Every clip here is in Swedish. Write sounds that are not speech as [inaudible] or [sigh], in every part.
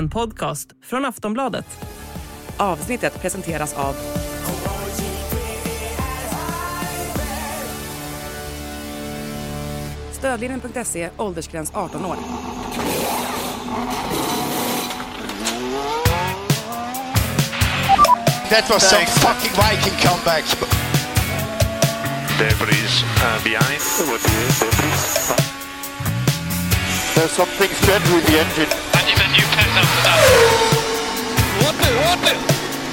En podcast från Aftonbladet. Avsnittet presenteras av Stödlinjen.se, åldersgräns 18 år. That was some fucking Viking comeback. Debris uh, behind. There's something strange with the engine. And if a new test after that. What the, what the?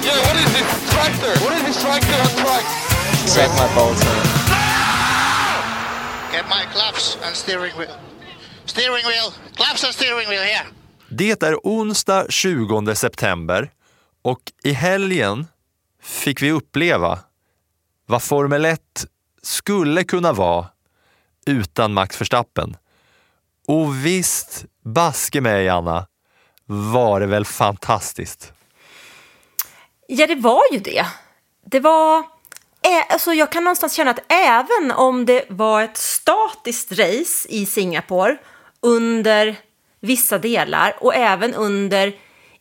Yeah, what is this tractor? What is this tractor on track? Suck my balls, man. Get my claps and steering wheel. Steering wheel. Claps and steering wheel here. Det är onsdag 20 september och i helgen fick vi uppleva vad Formel 1 skulle kunna vara utan Max Verstappen. Och visst, baske mig Anna, var det väl fantastiskt? Ja, det var ju det. Det var... Alltså jag kan någonstans känna att även om det var ett statiskt race i Singapore under vissa delar och även under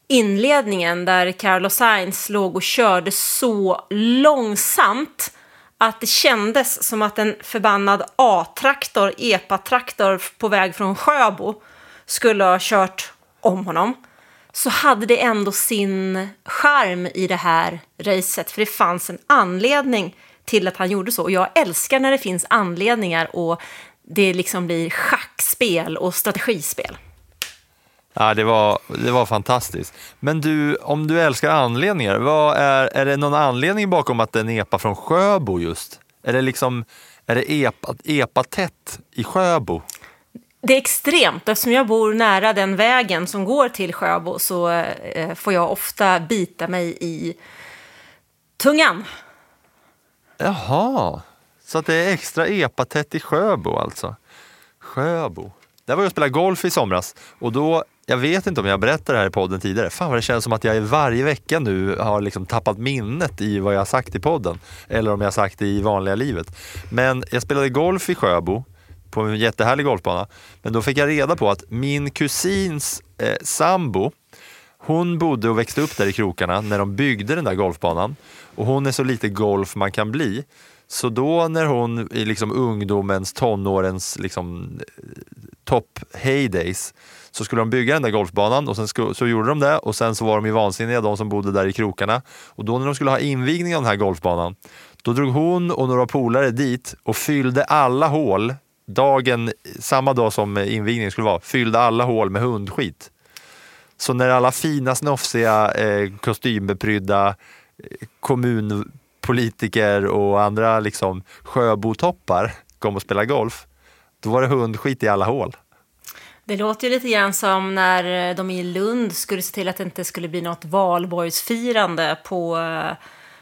inledningen där Carlos Sainz låg och körde så långsamt att det kändes som att en förbannad A-traktor, EPA-traktor på väg från Sjöbo skulle ha kört om honom så hade det ändå sin charm i det här racet. För det fanns en anledning till att han gjorde så. Och jag älskar när det finns anledningar och det liksom blir schackspel och strategispel. Ja, det, var, det var fantastiskt. Men du, om du älskar anledningar, vad är, är det någon anledning bakom att det är en epa från Sjöbo just? Är det liksom, är det epa, epa-tätt i Sjöbo? Det är extremt. Eftersom jag bor nära den vägen som går till Sjöbo så eh, får jag ofta bita mig i tungan. Jaha, så att det är extra epatätt i Sjöbo alltså. Sjöbo. Där var jag och spelade golf i somras och då, jag vet inte om jag berättade det här i podden tidigare, fan vad det känns som att jag varje vecka nu har liksom tappat minnet i vad jag har sagt i podden. Eller om jag har sagt det i vanliga livet. Men jag spelade golf i Sjöbo på en jättehärlig golfbana. Men då fick jag reda på att min kusins eh, sambo, hon bodde och växte upp där i krokarna när de byggde den där golfbanan. Och hon är så lite golf man kan bli. Så då när hon i liksom ungdomens, tonårens liksom, top heydays så skulle de bygga den där golfbanan och sen så gjorde de det och sen så var de ju vansinniga de som bodde där i krokarna. Och då när de skulle ha invigning av den här golfbanan då drog hon och några polare dit och fyllde alla hål dagen, samma dag som invigningen skulle vara, fyllde alla hål med hundskit. Så när alla fina snofsiga eh, kostymbeprydda eh, kommunpolitiker och andra liksom sjöbotoppar kom och spelade golf, då var det hundskit i alla hål. Det låter ju lite grann som när de i Lund skulle se till att det inte skulle bli något valborgsfirande på eh,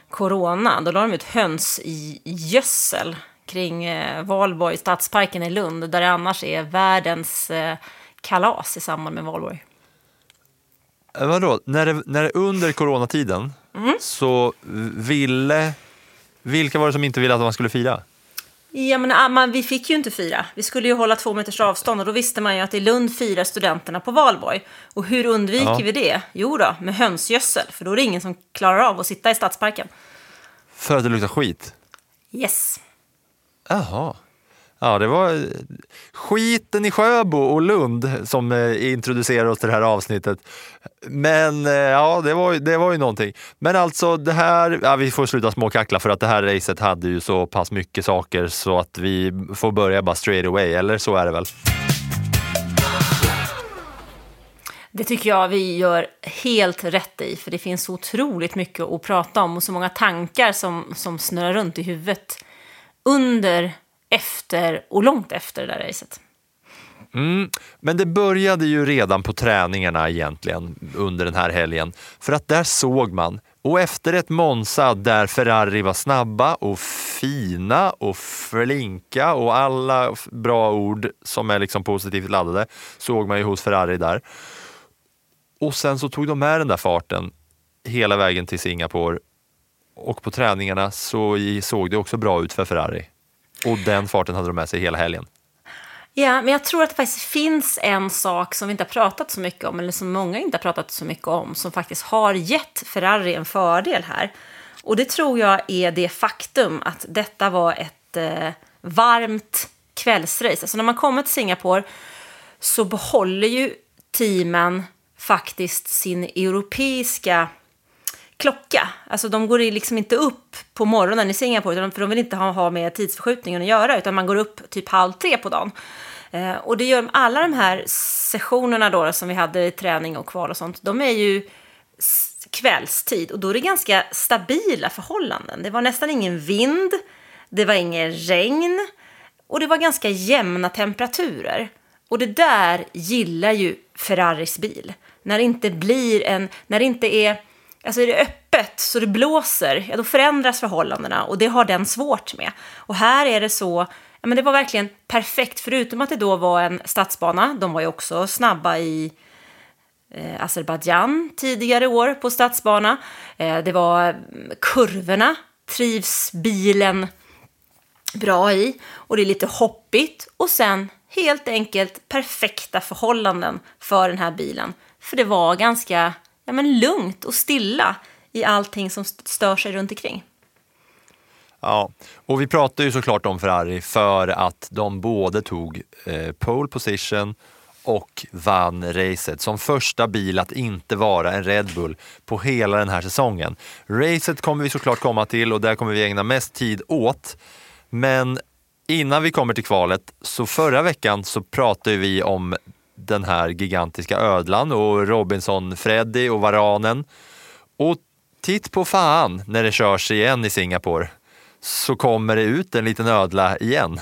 corona. Då la de ut höns i gödsel kring eh, Valborg, stadsparken i Lund, där det annars är världens eh, kalas i samband med Valborg. Eh, Vadå, när det, när det under coronatiden så ville, vilka var det som inte ville att man skulle fira? Ja, men ah, man, vi fick ju inte fira. Vi skulle ju hålla två meters avstånd och då visste man ju att i Lund firar studenterna på valborg. Och hur undviker Ja. vi det? Jo då, med hönsgödsel, för då är det ingen som klarar av att sitta i stadsparken. För att det luktar skit? Yes. Jaha. Ja, det var eh, skiten i Sjöbo och Lund som eh, introducerade oss till det här avsnittet. Men eh, ja, det var, ju- det var ju någonting. Men alltså det här, ja, vi får sluta småkackla för att det här racet hade ju så pass mycket saker så att vi får börja bara straight away, eller så är det väl? Det tycker jag vi gör helt rätt i, för det finns så otroligt mycket att prata om och så många tankar som, som snurrar runt i huvudet under, efter och långt efter det där racet. Mm, men det började ju redan på träningarna egentligen under den här helgen. För att där såg man, och efter ett Monza där Ferrari var snabba och fina och flinka och alla bra ord som är liksom positivt laddade såg man ju hos Ferrari där. Och sen så tog de med den där farten hela vägen till Singapore och på träningarna så såg det också bra ut för Ferrari. Och den farten hade de med sig hela helgen. Ja, men jag tror att det faktiskt finns en sak som vi inte har pratat så mycket om, eller som många inte har pratat så mycket om, som faktiskt har gett Ferrari en fördel här. Och det tror jag är det faktum att detta var ett eh, varmt kvällsrace. Alltså när man kommer till Singapore så behåller ju teamen faktiskt sin europeiska klocka. Alltså de går liksom inte upp på morgonen i Singapore, för de vill inte ha, ha med tidsförskjutningen att göra, utan man går upp typ halv tre på dagen. Eh, och det gör alla de här sessionerna då som vi hade i träning och kval och sånt, de är ju kvällstid och då är det ganska stabila förhållanden. Det var nästan ingen vind, det var ingen regn och det var ganska jämna temperaturer. Och det där gillar ju Ferraris bil. När det inte blir en, när det inte är, alltså är det öppet så det blåser, ja då förändras förhållandena och det har den svårt med. Och här är det så, ja men det var verkligen perfekt, förutom att det då var en stadsbana, de var ju också snabba i eh, Azerbajdzjan tidigare år på stadsbana. Eh, det var mm, kurvorna, trivs bilen bra i och det är lite hoppigt och sen helt enkelt perfekta förhållanden för den här bilen. För det var ganska ja, men lugnt och stilla i allting som stör sig runt omkring. Ja, och vi pratar ju såklart om Ferrari för att de både tog eh, pole position och vann racet som första bil att inte vara en Red Bull på hela den här säsongen. Racet kommer vi såklart komma till och där kommer vi ägna mest tid åt. Men innan vi kommer till kvalet, så förra veckan så pratade vi om den här gigantiska ödlan och Robinson, Freddy och Varanen. Och titt på fan när det körs igen i Singapore så kommer det ut en liten ödla igen.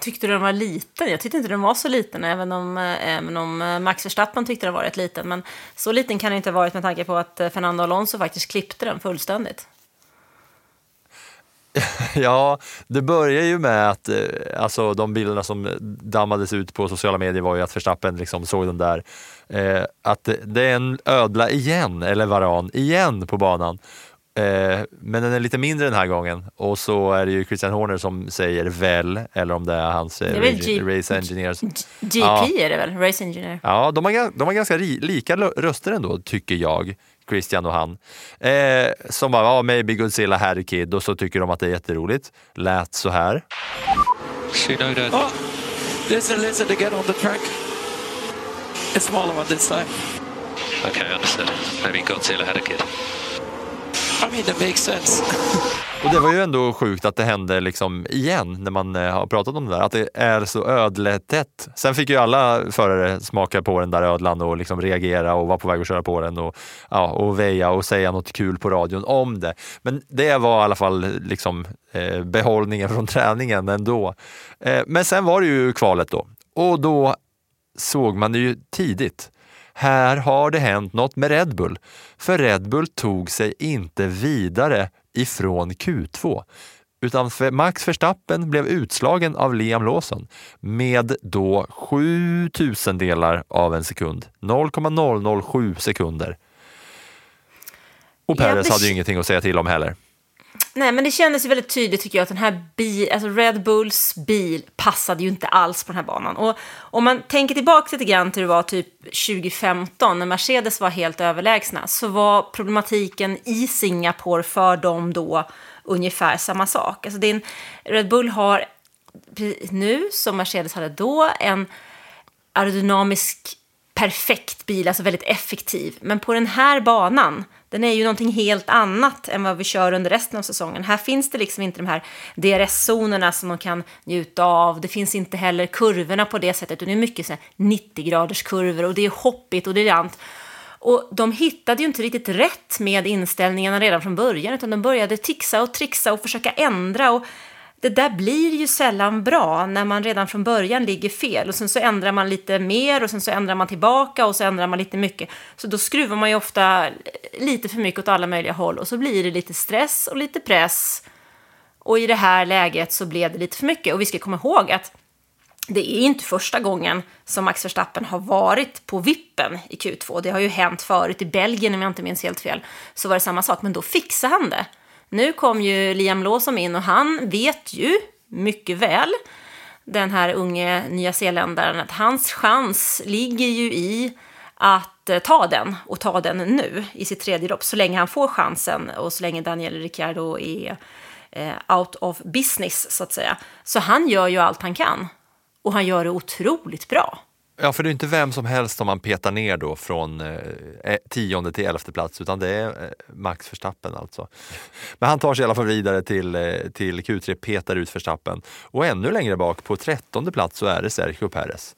Tyckte du den var liten? Jag tyckte inte den var så liten, även om, eh, även om eh, Max Verstappen tyckte den var rätt liten. Men så liten kan den inte ha varit med tanke på att eh, Fernando Alonso faktiskt klippte den fullständigt. [laughs] Ja, det börjar ju med att alltså, de bilderna som dammades ut på sociala medier var ju att Verstappen liksom såg den där, eh, att det är en ödla igen, eller varan, igen på banan. Eh, men den är lite mindre den här gången och så är det ju Christian Horner som säger väl, eller om det är hans eh, det är race, race engineers. GP ja. är det väl, race engineer? Ja, de har, de har ganska lika röster ändå, tycker jag. Christian och han. Eh, som bara, ja, maybe Godzilla had a kid och så tycker de att det är jätteroligt. Lät så här. Shinoda. Oh, there's a lizard again on the track. A smaller one this time. Okay, understood. Maybe Godzilla had a kid. I mean, that makes sense. [laughs] Och det var ju ändå sjukt att det hände liksom igen när man eh, har pratat om det där, att det är så ödletätt. Sen fick ju alla förare smaka på den där ödlan och liksom reagera och vara på väg att köra på den och, ja, och väja och säga något kul på radion om det. Men det var i alla fall liksom, eh, behållningen från [laughs] träningen ändå. Eh, men sen var det ju kvalet då och då såg man det ju tidigt här har det hänt något med Red Bull. För Red Bull tog sig inte vidare ifrån Q2 utan Max Verstappen blev utslagen av Liam Lawson med då 7 tusendelar av en sekund. 0,007 sekunder. Och Perez ja, hade ju ingenting att säga till om heller. Nej, men det kändes ju väldigt tydligt tycker jag att den här bil, alltså Red Bulls bil passade ju inte alls på den här banan. Och om man tänker tillbaka lite grann till det var typ 2015 när Mercedes var helt överlägsna så var problematiken i Singapore för dem då ungefär samma sak. Alltså din Red Bull har nu, som Mercedes hade då, en aerodynamisk perfekt bil, alltså väldigt effektiv. Men på den här banan den är ju någonting helt annat än vad vi kör under resten av säsongen. Här finns det liksom inte de här DRS-zonerna som man kan njuta av. Det finns inte heller kurvorna på det sättet. Det är mycket 90-graders kurvor och det är hoppigt och det är rant. Och de hittade ju inte riktigt rätt med inställningarna redan från början, utan de började tixa och trixa och försöka ändra. Och det där blir ju sällan bra när man redan från början ligger fel och sen så ändrar man lite mer och sen så ändrar man tillbaka och så ändrar man lite mycket. Så då skruvar man ju ofta lite för mycket åt alla möjliga håll och så blir det lite stress och lite press. Och i det här läget så blev det lite för mycket och vi ska komma ihåg att det är inte första gången som Max Verstappen har varit på vippen i Q2. Det har ju hänt förut i Belgien om jag inte minns helt fel. Så var det samma sak, men då fixade han det. Nu kom ju Liam Lawson in och han vet ju mycket väl den här unge nyzeeländaren, att hans chans ligger ju i att eh, ta den och ta den nu i sitt tredje lopp så länge han får chansen och så länge Daniel Ricciardo är eh, out of business så att säga. Så han gör ju allt han kan och han gör det otroligt bra. Ja, för det är inte vem som helst som man petar ner då från eh, tionde till elfte plats, utan det är eh, Max Verstappen alltså. Men han tar sig i alla fall vidare till, eh, till Q3, petar ut Verstappen. Och ännu längre bak, på trettonde plats, så är det Sergio Perez.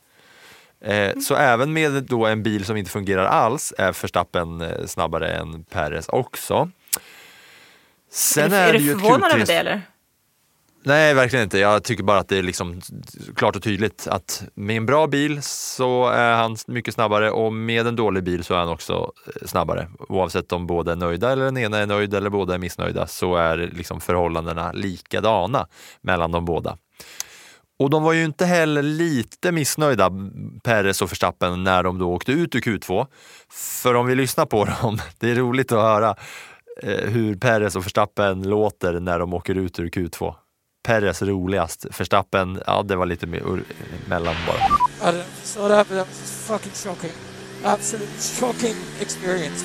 Eh, så även med då en bil som inte fungerar alls är Verstappen eh, snabbare än Perez också. Sen är, är, är du förvånad över det eller? Nej, verkligen inte. Jag tycker bara att det är liksom klart och tydligt att med en bra bil så är han mycket snabbare och med en dålig bil så är han också eh, snabbare. Oavsett om båda är nöjda eller den ena är nöjd eller båda är missnöjda så är liksom förhållandena likadana mellan de båda. Och de var ju inte heller lite missnöjda, Perez och Verstappen, när de då åkte ut ur Q2. För om vi lyssnar på dem, [laughs] det är roligt att höra eh, hur Perez och Verstappen låter när de åker ut ur Q2. Perez roligast. Verstappen, ja det var lite mellan bara. So that was fucking shocking. Absolutely shocking experience.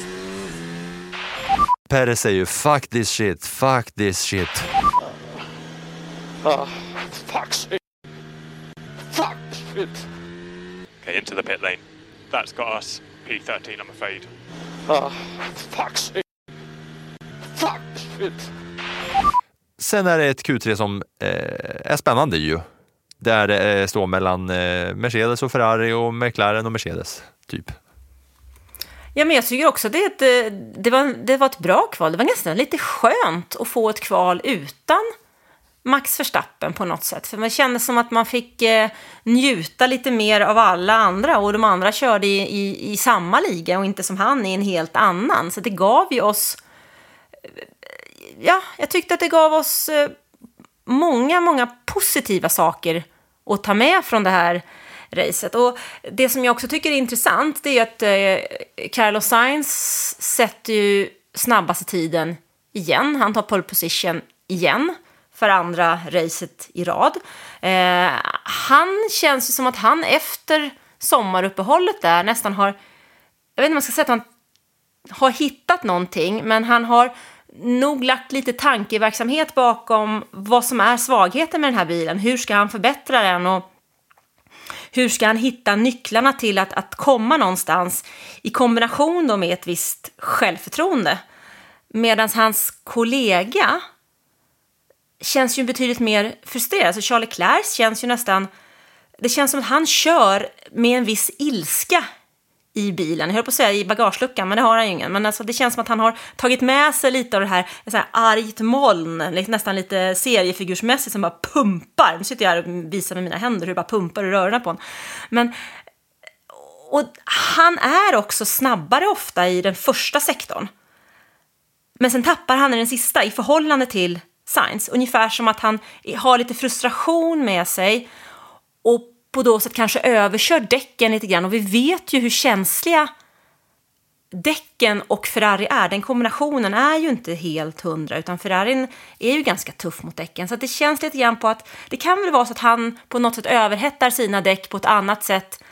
Perez säger ju fuck this shit, fuck this shit. Oh, fuck shit. Fuck shit. Okay, into the pit lane. That's got us P13 I'm afraid. Oh, fuck shit. Fuck shit. Sen är det ett Q3 som eh, är spännande ju. Där det eh, står mellan eh, Mercedes och Ferrari och McLaren och Mercedes, typ. Ja, men jag tycker också att det, ett, eh, det, var, det var ett bra kval. Det var nästan lite skönt att få ett kval utan Max Verstappen på något sätt. För man kände som att man fick eh, njuta lite mer av alla andra och de andra körde i, i, i samma liga och inte som han i en helt annan. Så det gav ju oss eh, ja, jag tyckte att det gav oss eh, många, många positiva saker att ta med från det här racet. Och det som jag också tycker är intressant det är att eh, Carlos Sainz sätter ju snabbaste tiden igen. Han tar pole position igen för andra racet i rad. Eh, han känns ju som att han efter sommaruppehållet där nästan har, jag vet inte om man ska säga att han har hittat någonting, men han har nog lagt lite tankeverksamhet bakom vad som är svagheten med den här bilen. Hur ska han förbättra den och hur ska han hitta nycklarna till att, att komma någonstans i kombination då med ett visst självförtroende. Medan hans kollega känns ju betydligt mer frustrerad. Alltså Så Charlie Clairs känns ju nästan... Det känns som att han kör med en viss ilska i bilen. Jag höll på att säga i bagageluckan, men det har han ju ingen. Men alltså, det känns som att han har tagit med sig lite av det här, så här argt moln, nästan lite seriefigursmässigt som bara pumpar. Nu sitter jag här och visar med mina händer hur det bara pumpar ur rörorna på honom. Men och han är också snabbare ofta i den första sektorn. Men sen tappar han i den sista i förhållande till Science. Ungefär som att han har lite frustration med sig och på då sätt kanske överkör däcken lite grann och vi vet ju hur känsliga däcken och Ferrari är. Den kombinationen är ju inte helt hundra utan Ferrarin är ju ganska tuff mot däcken. Så det känns lite grann på att det kan väl vara så att han på något sätt överhettar sina däck på ett annat sätt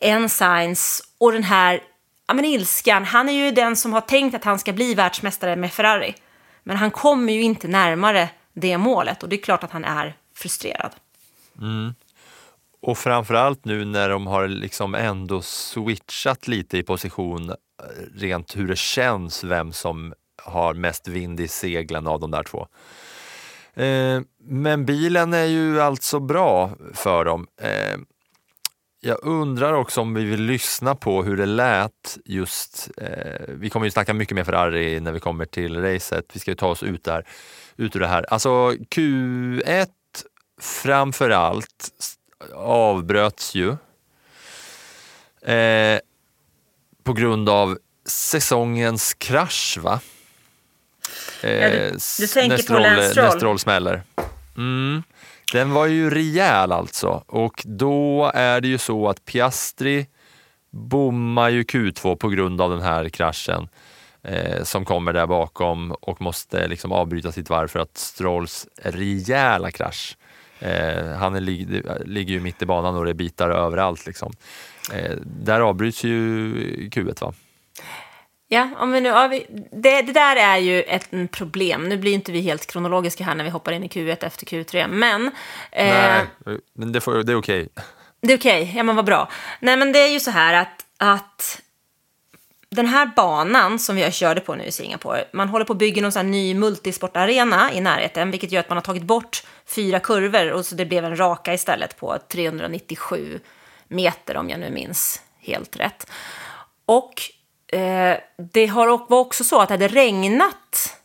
än Sainz och den här ja, men ilskan. Han är ju den som har tänkt att han ska bli världsmästare med Ferrari. Men han kommer ju inte närmare det målet och det är klart att han är frustrerad. Mm. Och framförallt nu när de har liksom ändå switchat lite i position eh, rent hur det känns vem som har mest vind i seglen av de där två. Eh, men bilen är ju alltså bra för dem. Eh, jag undrar också om vi vill lyssna på hur det lät just, eh, vi kommer ju snacka mycket mer Ferrari när vi kommer till racet. Vi ska ju ta oss ut, där, ut ur det här. Alltså Q1 framför allt avbröts ju eh, på grund av säsongens krasch, va? Eh, ja, du, eh, du tänker på Lance Stroll smäller. Mm. Den var ju rejäl alltså och då är det ju så att Piastri bommar ju Q2 på grund av den här kraschen eh, som kommer där bakom och måste liksom avbryta sitt varv för att Strolls rejäla krasch Eh, han lig, ligger ju mitt i banan och det är bitar överallt. Liksom. Eh, där avbryts ju Q1 va? Ja, om vi nu, ja, vi, det, det där är ju ett problem. Nu blir inte vi helt kronologiska här när vi hoppar in i Q1 efter Q3, men... Eh, Nej, men det, får, det är okej. Det är okej, ja men vad bra. Nej men det är ju så här att, att den här banan som jag körde på nu i Singapore, man håller på att bygga någon sån här ny multisportarena i närheten, vilket gör att man har tagit bort fyra kurvor och så det blev en raka istället på 397 meter om jag nu minns helt rätt. Och eh, det har, var också så att det hade regnat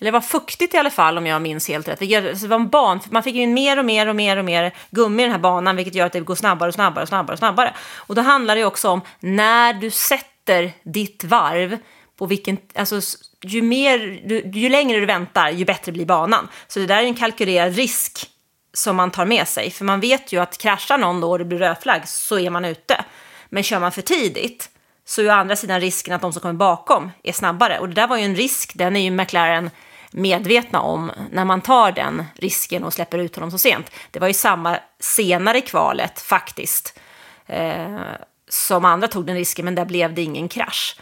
eller det var fuktigt i alla fall om jag minns helt rätt. Det var en ban, man fick in mer och mer och mer och mer gummi i den här banan, vilket gör att det går snabbare och snabbare och snabbare och snabbare. Och då handlar det också om när du sätter ditt varv, på vilken, alltså, ju, mer, ju längre du väntar, ju bättre blir banan. Så det där är en kalkylerad risk som man tar med sig, för man vet ju att kraschar någon då och det blir rödflagg så är man ute. Men kör man för tidigt så är å andra sidan risken att de som kommer bakom är snabbare. Och det där var ju en risk, den är ju McLaren medvetna om när man tar den risken och släpper ut honom så sent. Det var ju samma senare i kvalet faktiskt eh, som andra tog den risken, men där blev det ingen krasch.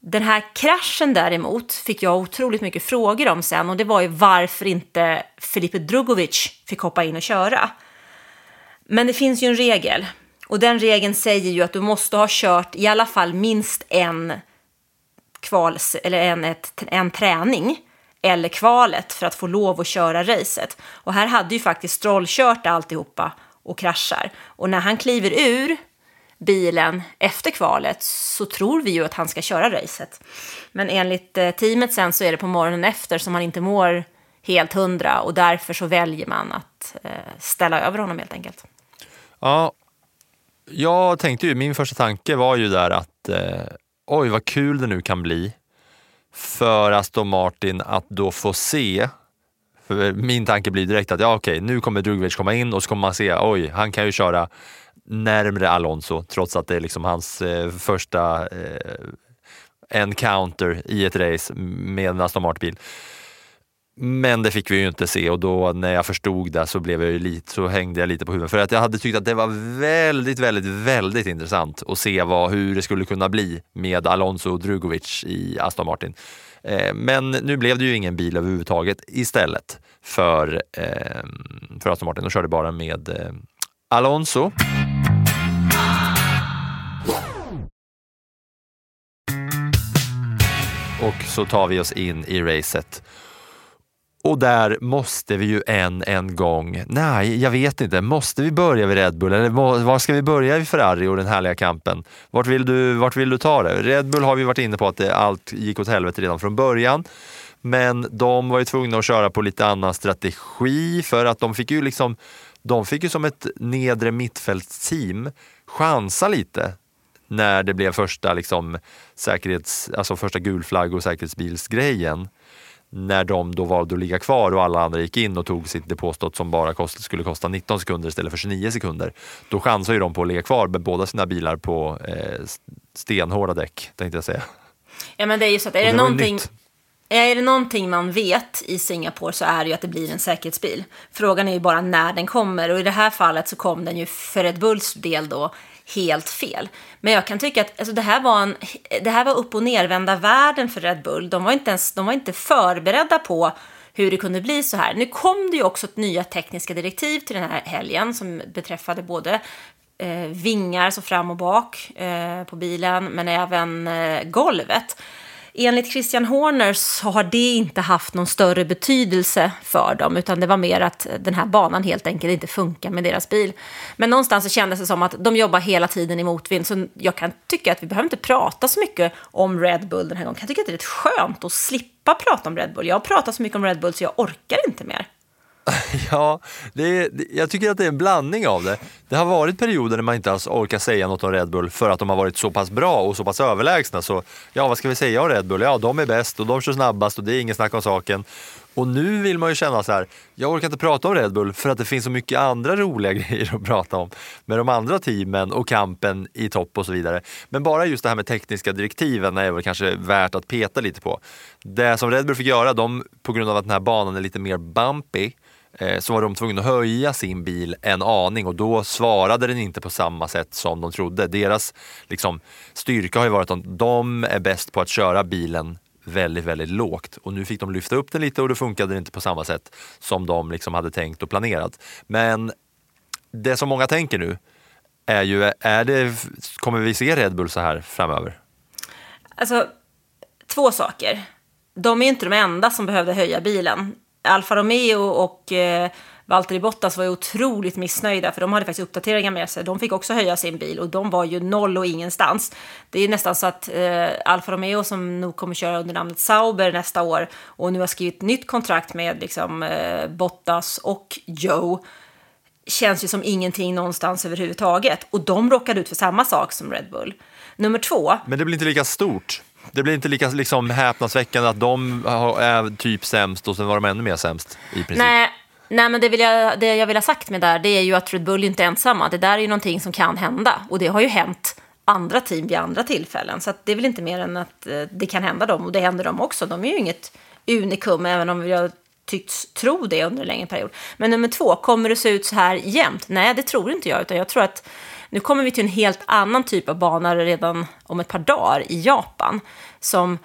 Den här kraschen däremot fick jag otroligt mycket frågor om sen och det var ju varför inte Filipe Drugovic fick hoppa in och köra. Men det finns ju en regel och den regeln säger ju att du måste ha kört i alla fall minst en kvals eller en, ett, en träning eller kvalet för att få lov att köra racet. Och här hade ju faktiskt Stroll kört alltihopa och kraschar. Och när han kliver ur bilen efter kvalet så tror vi ju att han ska köra racet. Men enligt eh, teamet sen så är det på morgonen efter som han inte mår helt hundra och därför så väljer man att eh, ställa över honom helt enkelt. Ja, jag tänkte ju, min första tanke var ju där att eh, oj vad kul det nu kan bli för Aston Martin att då få se för min tanke blir direkt att ja, okej, nu kommer Drugovic komma in och så kommer man se, oj, han kan ju köra närmre Alonso trots att det är liksom hans eh, första eh, encounter i ett race med en Aston Martin-bil. Men det fick vi ju inte se och då när jag förstod det så, blev jag lite, så hängde jag lite på huvudet. För att jag hade tyckt att det var väldigt, väldigt, väldigt intressant att se vad, hur det skulle kunna bli med Alonso och Drugovic i Aston Martin. Eh, men nu blev det ju ingen bil överhuvudtaget istället för, eh, för Aston Martin. De körde bara med eh, Alonso. Och så tar vi oss in i racet. Och där måste vi ju än en gång, nej jag vet inte, måste vi börja vid Red Bull eller var ska vi börja i Ferrari och den härliga kampen? Vart vill du, vart vill du ta det? Red Bull har vi varit inne på att det, allt gick åt helvete redan från början. Men de var ju tvungna att köra på lite annan strategi för att de fick ju liksom, de fick ju som ett nedre mittfältsteam chansa lite när det blev första liksom, säkerhets, alltså första gulflagg och säkerhetsbilsgrejen när de då valde att ligga kvar och alla andra gick in och tog sitt depåstopp som bara kost, skulle kosta 19 sekunder istället för 29 sekunder. Då chansar ju de på att ligga kvar med båda sina bilar på eh, stenhårda däck, tänkte jag säga. Ja men det är ju så att är det, det någonting Eh, är det någonting man vet i Singapore så är det ju att det blir en säkerhetsbil. Frågan är ju bara när den kommer och i det här fallet så kom den ju för Red Bulls del då helt fel. Men jag kan tycka att alltså, det, här var en, det här var upp och nervända världen för Red Bull. De var, inte ens, de var inte förberedda på hur det kunde bli så här. Nu kom det ju också ett nya tekniska direktiv till den här helgen som beträffade både eh, vingar, så fram och bak eh, på bilen, men även eh, golvet enligt Christian Horner så har det inte haft någon större betydelse för dem, utan det var mer att den här banan helt enkelt inte funkar med deras bil. Men någonstans så kändes det som att de jobbar hela tiden i motvind, så jag kan tycka att vi behöver inte prata så mycket om Red Bull den här gången. Jag tycker att det är rätt skönt att slippa prata om Red Bull. Jag har pratat så mycket om Red Bull så jag orkar inte mer. [laughs] Ja, det är, jag tycker att det är en blandning av det. Det har varit perioder när man inte alls orkar säga något om Red Bull för att de har varit så pass bra och så pass överlägsna. Så ja, vad ska vi säga om Red Bull? Ja, de är bäst och de kör snabbast och det är ingen snack om saken. Och nu vill man ju känna så här, jag orkar inte prata om Red Bull för att det finns så mycket andra roliga [laughs] grejer att prata om med de andra teamen och kampen i topp och så vidare. Men bara just det här med tekniska direktiven är väl kanske värt att peta lite på. Det som Red Bull fick göra, de, på grund av att den här banan är lite mer bumpy, Eh, så var de tvungna att höja sin bil en aning och då svarade den inte på samma sätt som de trodde. Deras liksom, styrka har ju varit att de är bäst på att köra bilen väldigt, väldigt lågt. Och nu fick de lyfta upp den lite och då funkade det inte på samma sätt som de liksom hade tänkt och planerat. Men det som många tänker nu är ju, är det, kommer vi se Red Bull så här framöver? Alltså, två saker. De är inte de enda som behövde höja bilen. Alfa Romeo och eh, Valtteri Bottas var ju otroligt missnöjda för de hade faktiskt uppdateringar med sig. De fick också höja sin bil och de var ju noll och ingenstans. Det är nästan så att eh, Alfa Romeo som nog kommer köra under namnet Sauber nästa år och nu har skrivit nytt kontrakt med liksom, eh, Bottas och Joe känns ju som ingenting någonstans överhuvudtaget. Och de råkade ut för samma sak som Red Bull. Nummer två. Men det blir inte lika stort. Det blir inte lika liksom, häpnadsväckande att de är typ sämst och sen var de ännu mer sämst i princip. Nej, nej men det, vill jag, det jag vill ha sagt med det där, det är ju att Red Bull inte är ensamma. Det där är ju någonting som kan hända. Och det har ju hänt andra team vid andra tillfällen. Så det är väl inte mer än att eh, det kan hända dem. Och det händer dem också. De är ju inget unikum, även om vi har tyckts tro det under en längre period. Men nummer två, kommer det se ut så här jämt? Nej, det tror inte jag, utan jag tror att nu kommer vi till en helt annan typ av bana redan om ett par dagar i Japan, som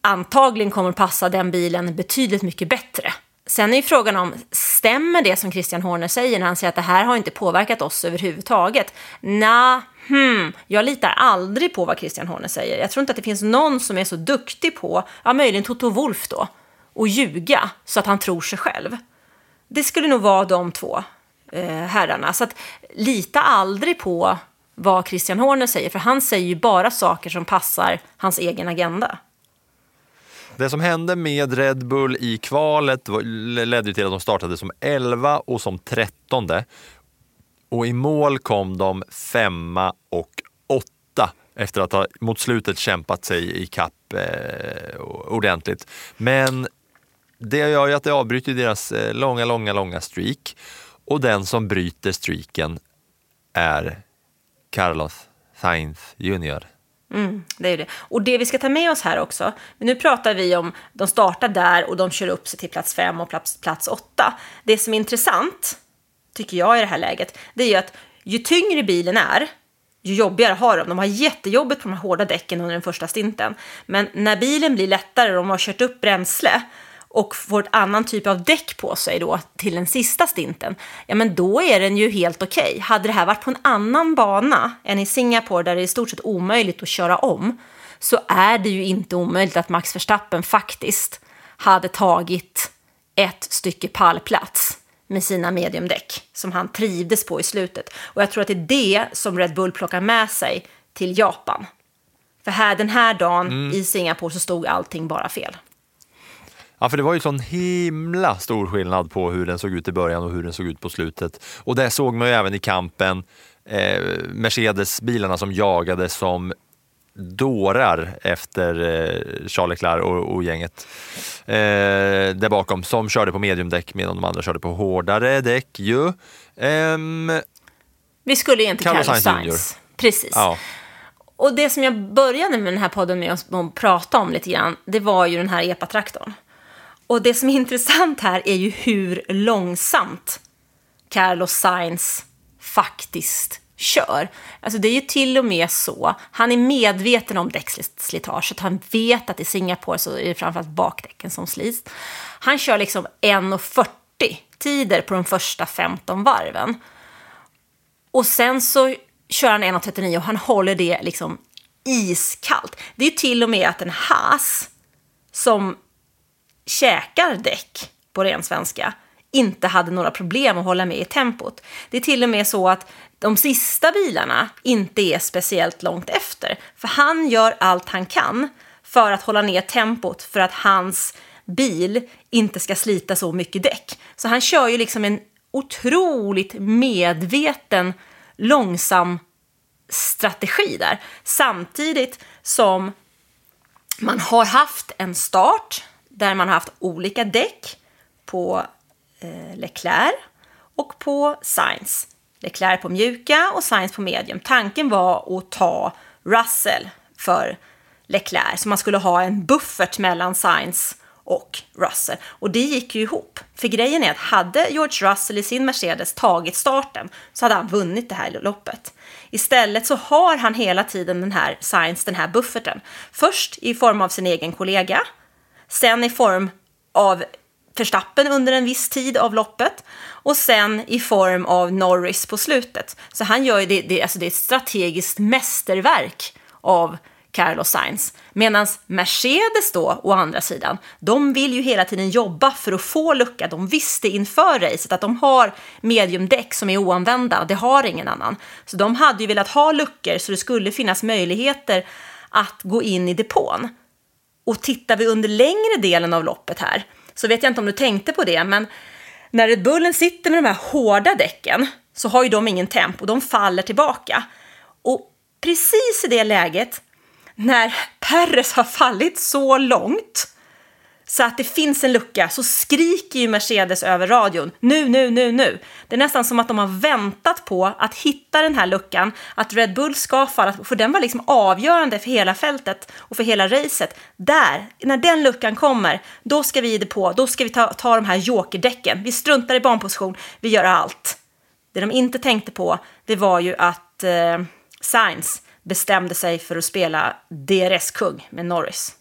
antagligen kommer passa den bilen betydligt mycket bättre. Sen är ju frågan om, stämmer det som Christian Horner säger när han säger att det här har inte påverkat oss överhuvudtaget? Nej, hmm, jag litar aldrig på vad Christian Horner säger. Jag tror inte att det finns någon som är så duktig på, ja möjligen Toto Wolf då, och ljuga så att han tror sig själv. Det skulle nog vara de två Eh, herrarna. Så att lita aldrig på vad Christian Horner säger, för han säger ju bara saker som passar hans egen agenda. Det som hände med Red Bull i kvalet ledde till att de startade som 11 och som 13. Och i mål kom de femma och åtta efter att ha mot slutet kämpat sig i kapp eh, ordentligt. Men det gör ju att det avbryter deras eh, långa, långa, långa streak. Och den som bryter streaken är Carlos Sainz Jr. Mm, det är det. Och det vi ska ta med oss här också, nu pratar vi om, de startar där och de kör upp sig till plats fem och plats, plats åtta. Det som är intressant, tycker jag i det här läget, det är ju att ju tyngre bilen är, ju jobbigare har de. De har jättejobbigt på de här hårda däcken under den första stinten. Men när bilen blir lättare och de har kört upp bränsle, och får ett annan typ av däck på sig då till den sista stinten, ja men då är den ju helt okej. Okay. Hade det här varit på en annan bana än i Singapore där det är i stort sett omöjligt att köra om, så är det ju inte omöjligt att Max Verstappen faktiskt hade tagit ett stycke pallplats med sina mediumdäck som han trivdes på i slutet. Och jag tror att det är det som Red Bull plockar med sig till Japan. För här, den här dagen mm. i Singapore så stod allting bara fel. Ja, för det var ju sån himla stor skillnad på hur den såg ut i början och hur den såg ut på slutet. Och det såg man ju även i kampen. Eh, Mercedes-bilarna som jagade som dårar efter eh, Charles Leclerc och, och gänget eh, där bakom som körde på mediumdäck medan de andra körde på hårdare däck ju. Ehm, Vi skulle egentligen Carlos Sainz. Sainz. Precis. Ja. Och det som jag började med den här podden med att prata om lite grann, det var ju den här epatraktorn. Och det som är intressant här är ju hur långsamt Carlos Sainz faktiskt kör. Alltså det är ju till och med så, han är medveten om däckslitaget, han vet att i Singapore så är det framförallt bakdäcken som slits. Han kör liksom 1.40 tider på de första 15 varven. Och sen så kör han 1.39 och han håller det liksom iskallt. Det är till och med att en Haas som käkar däck på ren svenska inte hade några problem att hålla med i tempot. Det är till och med så att de sista bilarna inte är speciellt långt efter. För han gör allt han kan för att hålla ner tempot för att hans bil inte ska slita så mycket däck. Så han kör ju liksom en otroligt medveten, långsam strategi där. Samtidigt som man har haft en start där man har haft olika däck på eh, Leclerc och på Sainz. Leclerc på mjuka och Sainz på medium. Tanken var att ta Russell för Leclerc, så man skulle ha en buffert mellan Sainz och Russell. Och det gick ju ihop. För grejen är att hade George Russell i sin Mercedes tagit starten så hade han vunnit det här loppet. Istället så har han hela tiden den här Sainz, den här bufferten. Först i form av sin egen kollega, sen i form av Verstappen under en viss tid av loppet och sen i form av Norris på slutet. Så han gör ju det, det, alltså det är ett strategiskt mästerverk av Carlos Sainz. Medan Mercedes då, å andra sidan, de vill ju hela tiden jobba för att få lucka. De visste inför racet att de har mediumdäck som är oanvända. Det har ingen annan. Så de hade ju velat ha luckor så det skulle finnas möjligheter att gå in i depån. Och tittar vi under längre delen av loppet här så vet jag inte om du tänkte på det, men när Red Bullen sitter med de här hårda däcken så har ju de ingen tempo, de faller tillbaka. Och precis i det läget, när Perres har fallit så långt så att det finns en lucka så skriker ju Mercedes över radion nu, nu, nu, nu. Det är nästan som att de har väntat på att hitta den här luckan, att Red Bull ska falla, för den var liksom avgörande för hela fältet och för hela racet. Där, när den luckan kommer, då ska vi i på, då ska vi ta, ta de här jokerdäcken. Vi struntar i banposition, vi gör allt. Det de inte tänkte på, det var ju att eh, Sainz bestämde sig för att spela DRS-kung med Norris.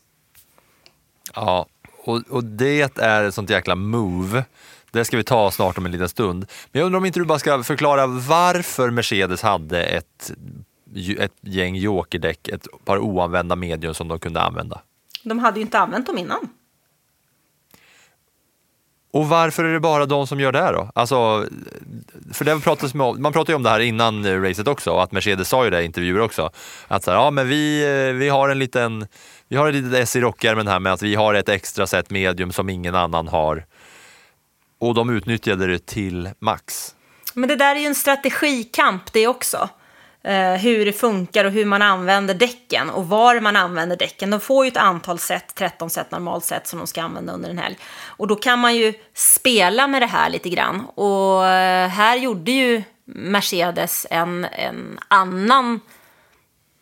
Ja, och, och det är ett sånt jäkla move. Det ska vi ta snart om en liten stund. Men jag undrar om inte du bara ska förklara varför Mercedes hade ett, ett gäng jokerdäck, ett par oanvända medium som de kunde använda. De hade ju inte använt dem innan. Och varför är det bara de som gör det då? Alltså, för det pratas med, man pratade ju om det här innan racet också, att Mercedes sa ju det i intervjuer också. Att så här, ja, men vi, vi har en liten, vi har ett litet S i rockärmen här med att vi har ett extra set medium som ingen annan har. Och de utnyttjade det till max. Men det där är ju en strategikamp det också. Eh, hur det funkar och hur man använder däcken och var man använder däcken. De får ju ett antal set, 13 set normalt sett som de ska använda under en helg. Och då kan man ju spela med det här lite grann. Och eh, här gjorde ju Mercedes en, en annan,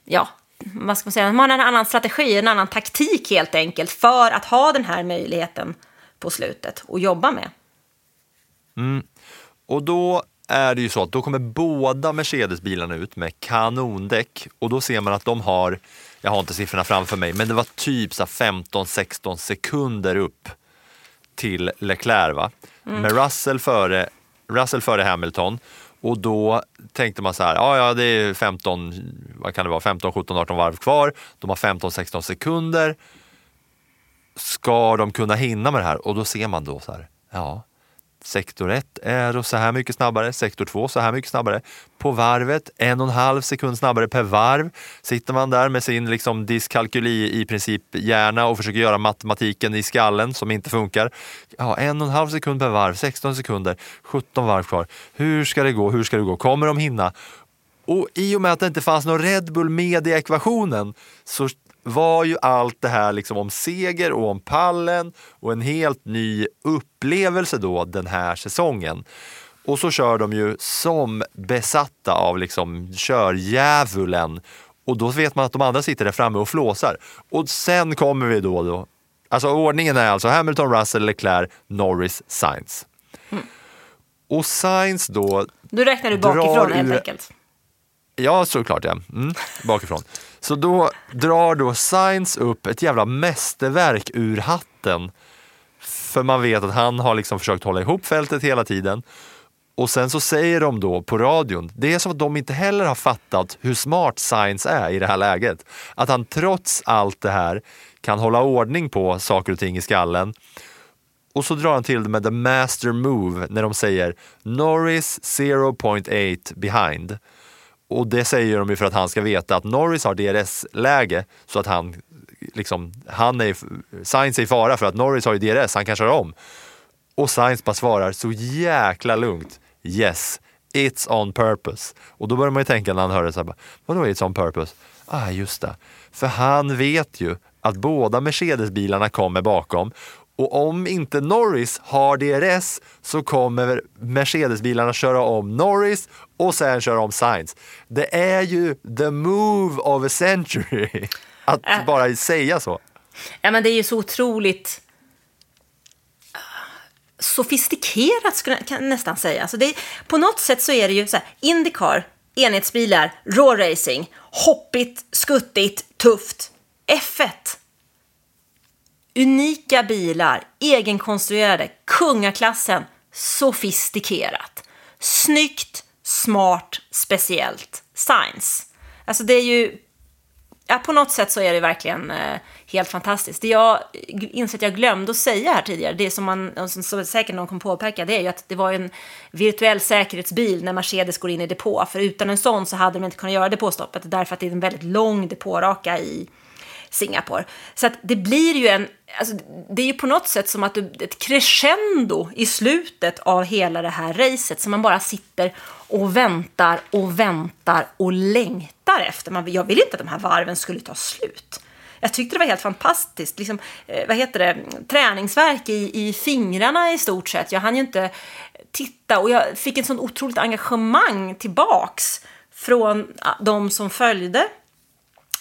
ja, vad ska man säga, de har en annan strategi, en annan taktik helt enkelt för att ha den här möjligheten på slutet och jobba med. Mm. Och då är det ju så att då kommer båda Mercedes-bilarna ut med kanondäck och då ser man att de har, jag har inte siffrorna framför mig, men det var typ 15-16 sekunder upp till Leclerc va? Mm. med Russell före, Russell före Hamilton. Och då tänkte man så här, ja, ja det är 15, vad kan det vara, 15, 17, 18 varv kvar. De har 15, 16 sekunder. Ska de kunna hinna med det här? Och då ser man då så här, ja, Sektor 1 är så här mycket snabbare, sektor 2 så här mycket snabbare. På varvet, en och en halv sekund snabbare per varv. Sitter man där med sin liksom diskalkyli i princip hjärna och försöker göra matematiken i skallen som inte funkar. Ja, en och en halv sekund per varv, 16 sekunder, 17 varv kvar. Hur ska det gå? Hur ska det gå? Kommer de hinna? Och i och med att det inte fanns någon Red Bull med i ekvationen så var ju allt det här liksom om seger och om pallen och en helt ny upplevelse då den här säsongen. Och så kör de ju som besatta av liksom kördjävulen och då vet man att de andra sitter där framme och flåsar. Och sen kommer vi då, då alltså ordningen är alltså Hamilton, Russell, Leclerc, Norris, Sainz. Mm. Och Sainz då... Du räknar du bakifrån helt enkelt? Ja, såklart ja. Mm, bakifrån. Så då drar då Science upp ett jävla mästerverk ur hatten. För man vet att han har liksom försökt hålla ihop fältet hela tiden. Och sen så säger de då på radion, det är som att de inte heller har fattat hur smart Science är i det här läget. Att han trots allt det här kan hålla ordning på saker och ting i skallen. Och så drar han till det med the master move när de säger Norris 0.8 behind. Och det säger de ju för att han ska veta att Norris har DRS-läge så att han liksom, han är, Sainz är i fara för att Norris har ju DRS, han kan köra om. Och Sainz bara svarar så jäkla lugnt. Yes, it's on purpose. Och då börjar man ju tänka när han hör det så här, vadå it's on purpose? Ah, just det. För han vet ju att båda Mercedes-bilarna kommer bakom och om inte Norris har DRS så kommer Mercedes-bilarna köra om Norris och sen köra om Sainz. Det är ju the move of a century [laughs] att äh. bara säga så. Ja, men det är ju så otroligt sofistikerat skulle jag nästan säga. Alltså det, på något sätt så är det ju så här, Indycar, enhetsbilar, raw racing, hoppigt, skuttigt, tufft. F1. Unika bilar, egenkonstruerade, kungaklassen, sofistikerat. Snyggt, smart, speciellt. Science. Alltså det är ju Ja, på något sätt så är det verkligen eh, helt fantastiskt. Det jag inser att jag glömde att säga här tidigare, det som, man, som, som säkert någon kommer påpeka, det är ju att det var en virtuell säkerhetsbil när Mercedes går in i depå. För utan en sån så hade de inte kunnat göra depåstoppet, därför att det är en väldigt lång depåraka i Singapore. Så att det blir ju en, alltså, det är ju på något sätt som att du, ett crescendo i slutet av hela det här racet som man bara sitter och väntar och väntar och längtar efter. Man, jag ville inte att de här varven skulle ta slut. Jag tyckte det var helt fantastiskt. Liksom, eh, vad heter det? Träningsverk i, i fingrarna i stort sett. Jag hann ju inte titta och jag fick ett sånt otroligt engagemang tillbaks från ah, de som följde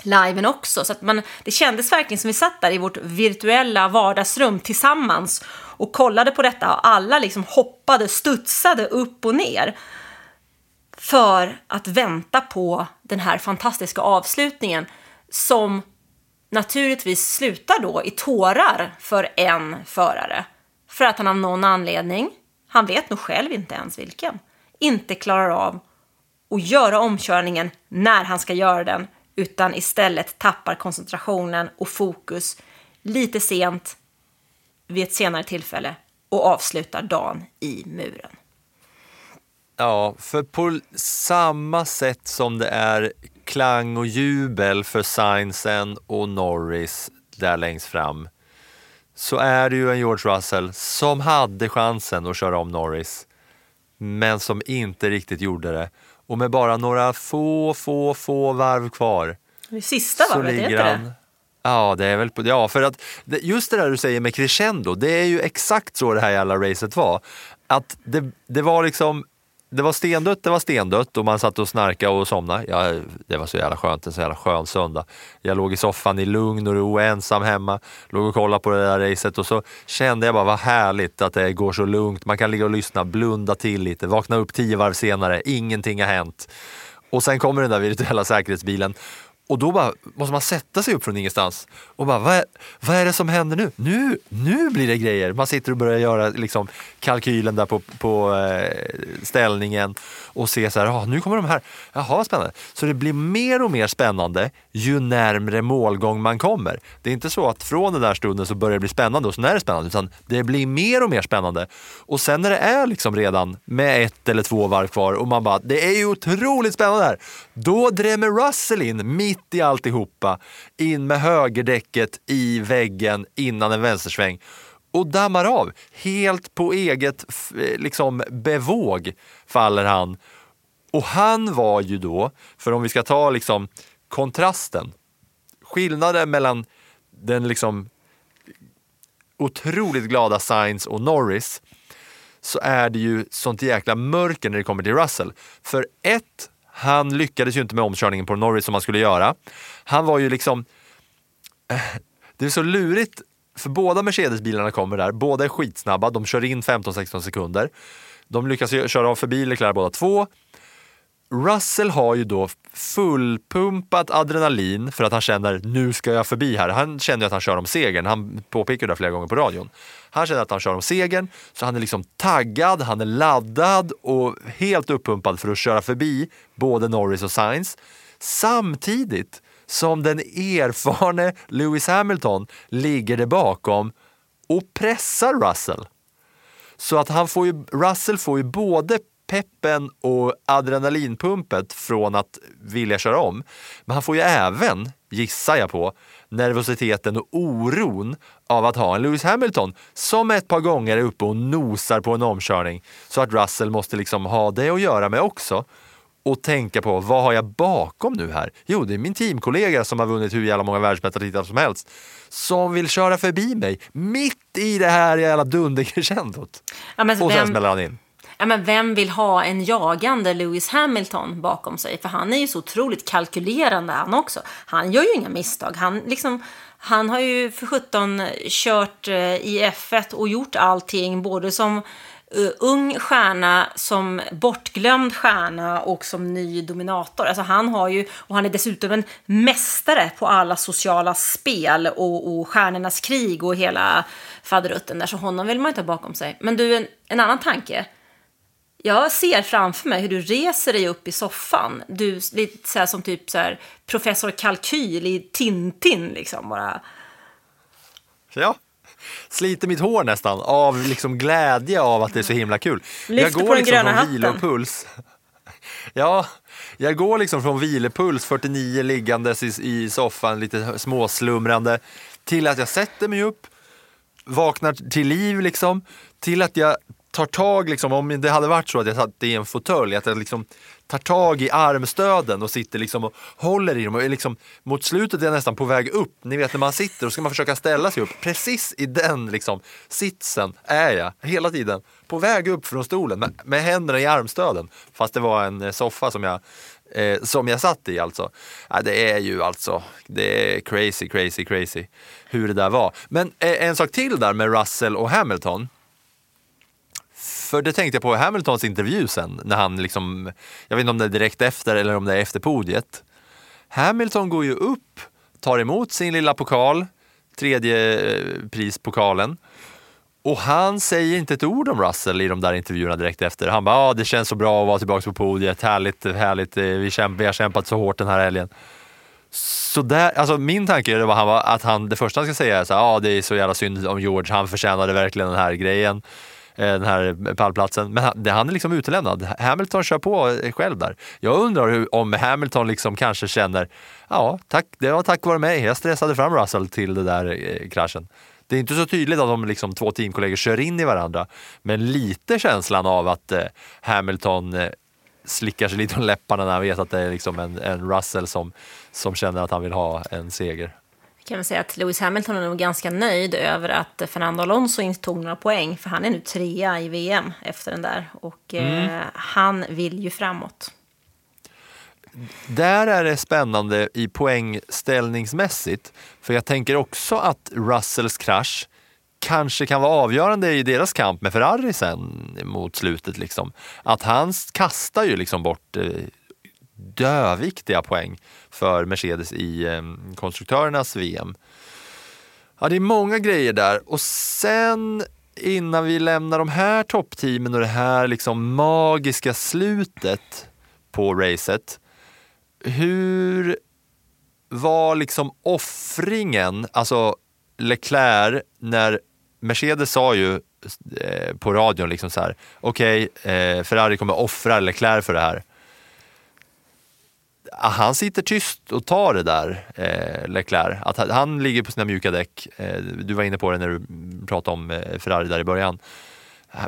liven också. Så att man, det kändes verkligen som vi satt där i vårt virtuella vardagsrum tillsammans och kollade på detta och alla liksom hoppade, studsade upp och ner för att vänta på den här fantastiska avslutningen som naturligtvis slutar då i tårar för en förare. För att han av någon anledning, han vet nog själv inte ens vilken, inte klarar av att göra omkörningen när han ska göra den utan istället tappar koncentrationen och fokus lite sent vid ett senare tillfälle och avslutar dagen i muren. Ja, för på samma sätt som det är klang och jubel för Sainzen och Norris där längst fram så är det ju en George Russell som hade chansen att köra om Norris men som inte riktigt gjorde det. Och med bara några få, få, få varv kvar. Det sista varvet, inte det? Ja, det är väl på, ja, för att just det där du säger med crescendo, det är ju exakt så det här jävla racet var. Att det, det var liksom det var stendött, det var stendött och man satt och snarkade och somnade. Ja, det var så jävla skönt, en så jävla skön söndag. Jag låg i soffan i lugn och ro, ensam hemma, låg och kollade på det där racet och så kände jag bara vad härligt att det går så lugnt. Man kan ligga och lyssna, blunda till lite, vakna upp tio varv senare, ingenting har hänt. Och sen kommer den där virtuella säkerhetsbilen och då bara, måste man sätta sig upp från ingenstans och bara, vad är, vad är det som händer nu? nu? Nu blir det grejer. Man sitter och börjar göra liksom, kalkylen där på, på eh, ställningen och ser så här, ah, nu kommer de här. Jaha, spännande. Så det blir mer och mer spännande ju närmre målgång man kommer. Det är inte så att från den där stunden så börjar det bli spännande och så är det spännande, utan det blir mer och mer spännande. Och sen när det är liksom redan med ett eller två varv kvar och man bara, det är ju otroligt spännande här. Då drämmer Russell in mitt i alltihopa, in med högerdäcket i väggen innan en vänstersväng och dammar av. Helt på eget eh, liksom, bevåg faller han. Och han var ju då, för om vi ska ta liksom kontrasten, skillnaden mellan den liksom otroligt glada Sainz och Norris så är det ju sånt jäkla mörker när det kommer till Russell. För ett, han lyckades ju inte med omkörningen på Norris som han skulle göra. Han var ju liksom... Eh, det är så lurigt, för båda Mercedes-bilarna kommer där, båda är skitsnabba, de kör in 15-16 sekunder. De lyckas köra av förbi Leclerc båda två. Russell har ju då fullpumpat adrenalin för att han känner nu ska jag förbi här. Han känner att han kör om segern. Han påpekar det flera gånger på radion. Han känner att han kör om segern, så han är liksom taggad, han är laddad och helt uppumpad för att köra förbi både Norris och Sainz. Samtidigt som den erfarne Lewis Hamilton ligger där bakom och pressar Russell. Så att han får ju, Russell får ju både peppen och adrenalinpumpet från att vilja köra om. Men han får ju även, gissar jag på, nervositeten och oron av att ha en Lewis Hamilton som ett par gånger är uppe och nosar på en omkörning. Så att Russell måste liksom ha det att göra med också och tänka på vad har jag bakom nu här? Jo, det är min teamkollega som har vunnit hur jävla många världsmästartitlar som helst som vill köra förbi mig mitt i det här jävla dundercrescendot. Ja, och sen smäller han in ja, men vem vill ha en jagande Lewis Hamilton bakom sig? För han är ju så otroligt kalkylerande han också. Han gör ju inga misstag. Han, liksom, han har ju för 17 kört eh, i F1 och gjort allting, både som uh, ung stjärna, som bortglömd stjärna och som ny dominator. Alltså han har ju, och han är dessutom en mästare på alla sociala spel och, och stjärnornas krig och hela faderutten där, så honom vill man inte ha bakom sig. Men du, en, en annan tanke. Jag ser framför mig hur du reser dig upp i soffan. Du, lite så som typ så här, professor Kalkyl i Tintin liksom bara. Ja. Sliter mitt hår nästan av liksom glädje av att det är så himla kul. Lyfter på den gröna från vilopuls. [laughs] Ja, jag går liksom från vilopuls 49 liggandes i, i soffan lite småslumrande till att jag sätter mig upp, vaknar till liv liksom, till att jag tar tag, liksom, om det hade varit så att jag satt i en fåtölj, att jag liksom tar tag i armstöden och sitter liksom och håller i dem. Och liksom, mot slutet är jag nästan på väg upp. Ni vet när man sitter och ska man försöka ställa sig upp. Precis i den liksom, sitsen är jag hela tiden. På väg upp från stolen med, med händerna i armstöden. Fast det var en eh, soffa som jag eh, som jag satt i alltså. Ja, det är ju alltså, det är crazy, crazy, crazy hur det där var. Men eh, en sak till där med Russell och Hamilton. För det tänkte jag på i Hamiltons intervju sen, när han liksom, jag vet inte om det är direkt efter eller om det är efter podiet. Hamilton går ju upp, tar emot sin lilla pokal, tredje eh, prispokalen. Och han säger inte ett ord om Russell i de där intervjuerna direkt efter. Han bara, ah, det känns så bra att vara tillbaka på podiet, härligt, härligt, eh, vi, kämp vi har kämpat så hårt den här helgen. Så där, alltså min tanke var att han, det första han ska säga är så här, ah, det är så jävla synd om George, han förtjänade verkligen den här grejen Eh, den här pallplatsen. Men han, han är liksom utelämnad. Hamilton kör på själv där. Jag undrar hur, om Hamilton liksom kanske känner, ja, tack, det var tack vare mig. Jag stressade fram Russell till den där eh, kraschen. Det är inte så tydligt att de liksom, två teamkollegor kör in i varandra, men lite känslan av att eh, Hamilton eh, slickar sig lite om läpparna när han vet att det är liksom en, en Russell som, som känner att han vill ha en seger. Kan väl säga att Lewis Hamilton är nog ganska nöjd över att Fernando Alonso inte tog några poäng, för han är nu trea i VM efter den där. Och eh, han vill ju framåt. Där är det spännande i poängställningsmässigt. För jag tänker också att Russells krasch kanske kan vara avgörande i deras kamp med Ferrari sen mot slutet. Liksom. Att han kastar ju liksom bort eh, döviktiga poäng för Mercedes i eh, konstruktörernas VM. Ja, det är många grejer där. Och sen innan vi lämnar de här toppteamen och det här liksom magiska slutet på racet. Hur var liksom offringen, alltså Leclerc, när Mercedes sa ju eh, på radion liksom så här, okej, eh, Ferrari kommer offra Leclerc för det här. Han sitter tyst och tar det där, eh, Leclerc. Att han- ligger på sina mjuka däck. Eh, du var inne på det när du pratade om eh, Ferrari där i början.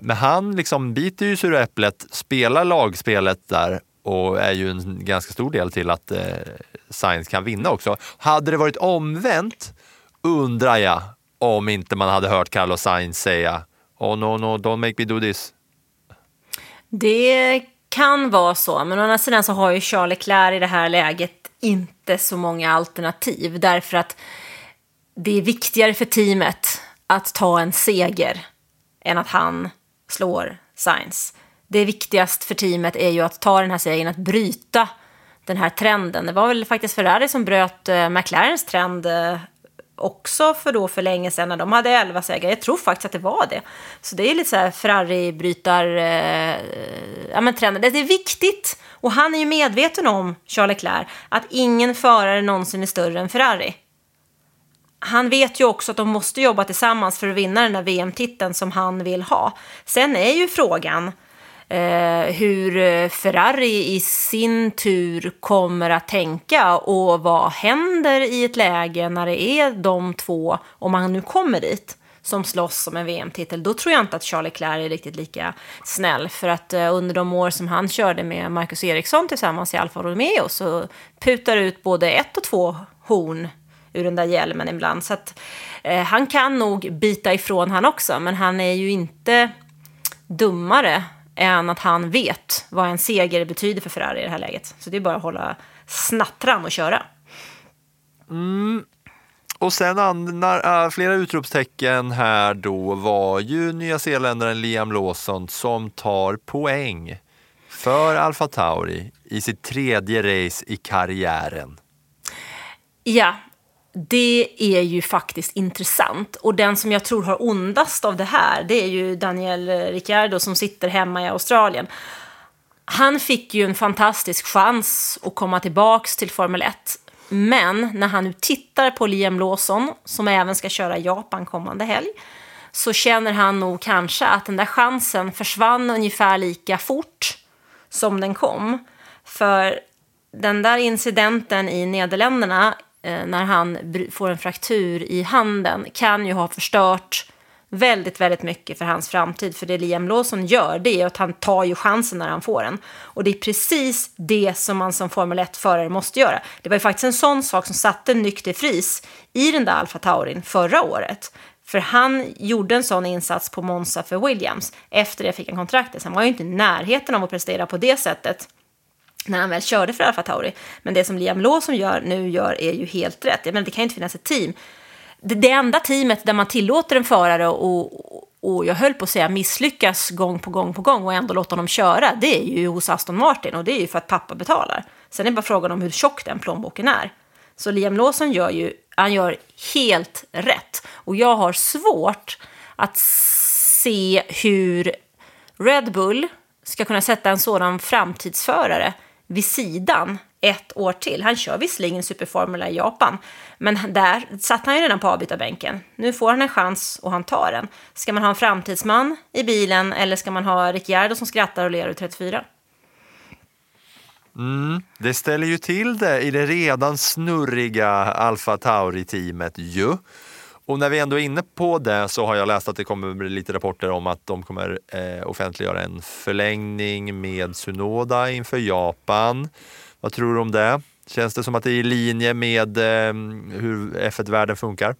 Men han liksom biter ju sura äpplet, spelar lagspelet där och är ju en ganska stor del till att eh, Sainz kan vinna också. Hade det varit omvänt undrar jag om inte man hade hört Carlos Sainz säga Oh no, no, don't make me do this. Det kan vara så, men å andra sidan så har ju Charles Leclerc i det här läget inte så många alternativ därför att det är viktigare för teamet att ta en seger än att han slår Sainz. Det viktigast för teamet är ju att ta den här segern, att bryta den här trenden. Det var väl faktiskt Ferrari som bröt eh, McLarens trend eh, också för då för länge sedan när de hade 11 segrar. Jag tror faktiskt att det var det. Så det är lite så här Ferrari-brytar... Eh, ja, men trenden. Det är viktigt. Och han är ju medveten om, Charles Leclerc, att ingen förare någonsin är större än Ferrari. Han vet ju också att de måste jobba tillsammans för att vinna den där VM-titeln som han vill ha. Sen är ju frågan eh, Eh, hur eh, Ferrari i sin tur kommer att tänka och vad händer i ett läge när det är de två, om han nu kommer dit, som slåss om en VM-titel. Då tror jag inte att Charlie Leclerc är riktigt lika snäll. För att eh, under de år som han körde med Marcus Ericsson tillsammans i Alfa Romeo så putar ut både ett och två horn ur den där hjälmen ibland. Så att eh, han kan nog bita ifrån han också, men han är ju inte dummare än att han vet vad en seger betyder för Ferrari i det här läget. Så det är bara att hålla snattran och köra. Och sen andra, äh, flera utropstecken här då var ju nya zeeländaren Liam Lawson som tar poäng för Alfa Tauri i sitt tredje race i karriären. Ja, det är ju faktiskt intressant. Och den som jag tror har ondast av det här, det är ju Daniel Ricciardo som sitter hemma i Australien. Han fick ju en fantastisk chans att komma tillbaks till Formel 1. Men när han nu tittar på Liam Lawson, som även ska köra Japan kommande helg, så känner han nog kanske att den där chansen försvann ungefär lika fort som den kom. För den där incidenten i Nederländerna Eh, när han får en fraktur i handen kan ju ha förstört väldigt, väldigt mycket för hans framtid. För det Liam Lawson gör, det är att han tar ju chansen när han får den. Och det är precis det som man som Formel 1-förare måste göra. Det var ju faktiskt en sån sak som satte nykter fris i den där Alfa Taurin förra året. För han gjorde en sån insats på Monza för Williams. Efter det fick han kontraktet. Så han var ju inte i närheten av att prestera på det sättet när han väl körde för Alfa Tauri. Men det som Liam Lawson gör, nu gör är ju helt rätt. Jag menar, det kan ju inte finnas ett team. Det, det enda teamet där man tillåter en förare och, och, och jag höll på att säga misslyckas gång på gång på gång och ändå låta honom köra, det är ju hos Aston Martin och det är ju för att pappa betalar. Sen är det bara frågan om hur tjock den plånboken är. Så Liam Lawson gör ju, han gör helt rätt. Och jag har svårt att se hur Red Bull ska kunna sätta en sådan framtidsförare vid sidan ett år till. Han kör visserligen Superformula i Japan, men där satt han ju redan på avbytarbänken. Nu får han en chans och han tar den. Ska man ha en framtidsman i bilen eller ska man ha Ricciardo som skrattar och ler ur 34? Mm, det ställer ju till det i det redan snurriga Alfa Tauri-teamet ju. Och när vi ändå är inne på det så har jag läst att det kommer bli lite rapporter om att de kommer eh, offentliggöra en förlängning med Sunoda inför Japan. Vad tror du om det? Känns det som att det är i linje med eh, hur F1-världen funkar?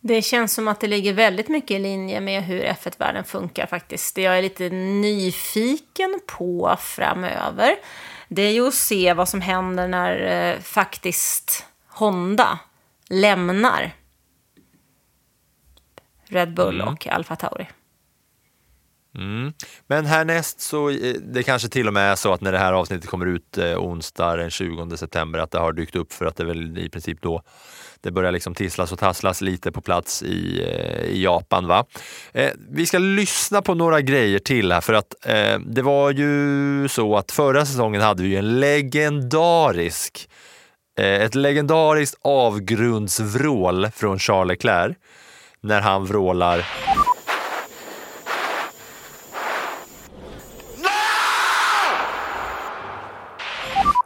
Det känns som att det ligger väldigt mycket i linje med hur F1-världen funkar faktiskt. Det jag är lite nyfiken på framöver, det är ju att se vad som händer när eh, faktiskt Honda lämnar Red Bull och Alfa Tauri. Men härnäst så eh, det kanske till och med är så att när det här avsnittet kommer ut eh, onsdag den 20 september att det har dykt upp för att det väl i princip då det börjar liksom tisslas och tasslas lite på plats i, eh, i Japan. Va? Eh, vi ska lyssna på några grejer till här för att eh, det var ju så att förra säsongen hade vi en legendarisk eh, ett legendariskt avgrundsvrål från Charles Leclerc när han vrålar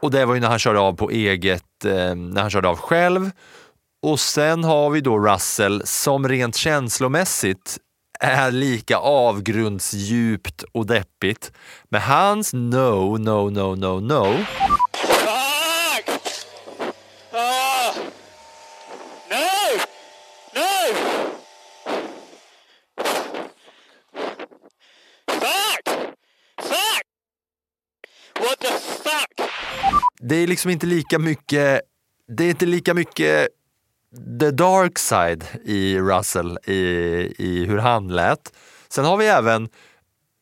Och det var ju när han körde av på eget, eh, när han körde av själv. Och sen har vi då Russell som rent känslomässigt är lika avgrundsdjupt och deppigt. Men hans no, no, no, no, no Fuck! Ah! No! No! Fuck! Fuck! What the fuck? det är liksom inte lika mycket, det är inte lika mycket the dark side i Russell, i, i hur han lät. Sen har vi även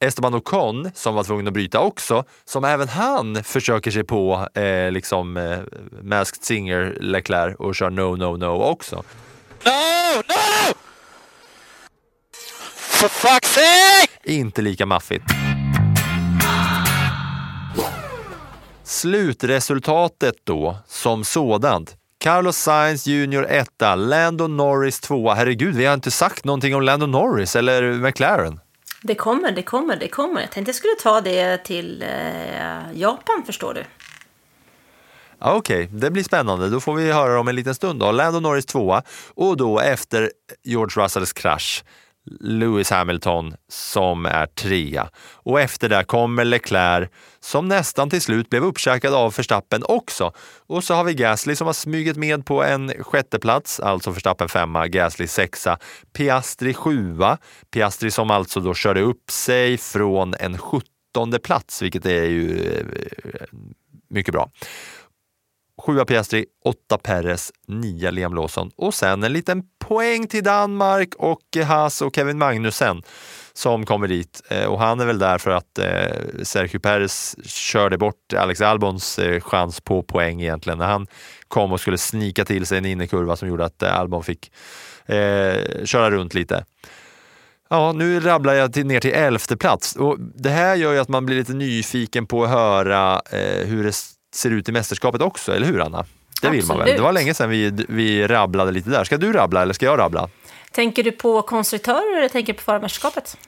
Esteban Ocon som var tvungen att bryta också, som även han försöker sig på eh, liksom eh, Masked Singer Leclerc och kör no, no, no också. No! No! For fuck's sake! Inte lika maffigt. Slutresultatet då, som sådant. Carlos Sainz Jr 1, Lando Norris 2. Herregud, vi har inte sagt någonting om Lando Norris eller McLaren. Det kommer, det kommer, det kommer. Jag tänkte jag skulle ta det till eh, Japan, förstår du. Okej, det blir spännande. Då får vi höra om en liten stund. Då. Lando Norris 2 och då efter George Russells krasch Lewis Hamilton som är trea. Och efter det kommer Leclerc som nästan till slut blev uppkäkad av Verstappen också. Och så har vi Gasly som har smugit med på en sjätteplats, alltså Verstappen femma, Gasly sexa, Piastri sjua. Piastri som alltså då körde upp sig från en 17 plats, vilket är ju eh, mycket bra. Sjua Piastri, åtta Perez, nia Liam Lawson och sen en liten poäng till Danmark och Haas och Kevin Magnussen som kommer dit. Eh, och han är väl där för att eh, Sergio Perez körde bort Alex Albons eh, chans på poäng egentligen när han kom och skulle snika till sig en innerkurva som gjorde att eh, Albon fick eh, köra runt lite. Ja, nu rabblar jag till, ner till elfte plats och det här gör ju att man blir lite nyfiken på att höra eh, hur det ser ut i mästerskapet också, eller hur Anna? Det vill man väl? Absolut. Det var länge sedan vi, vi rabblade lite där. Ska du rabbla eller ska jag rabbla? Tänker du på konstruktörer eller tänker du på förarmästerskapet?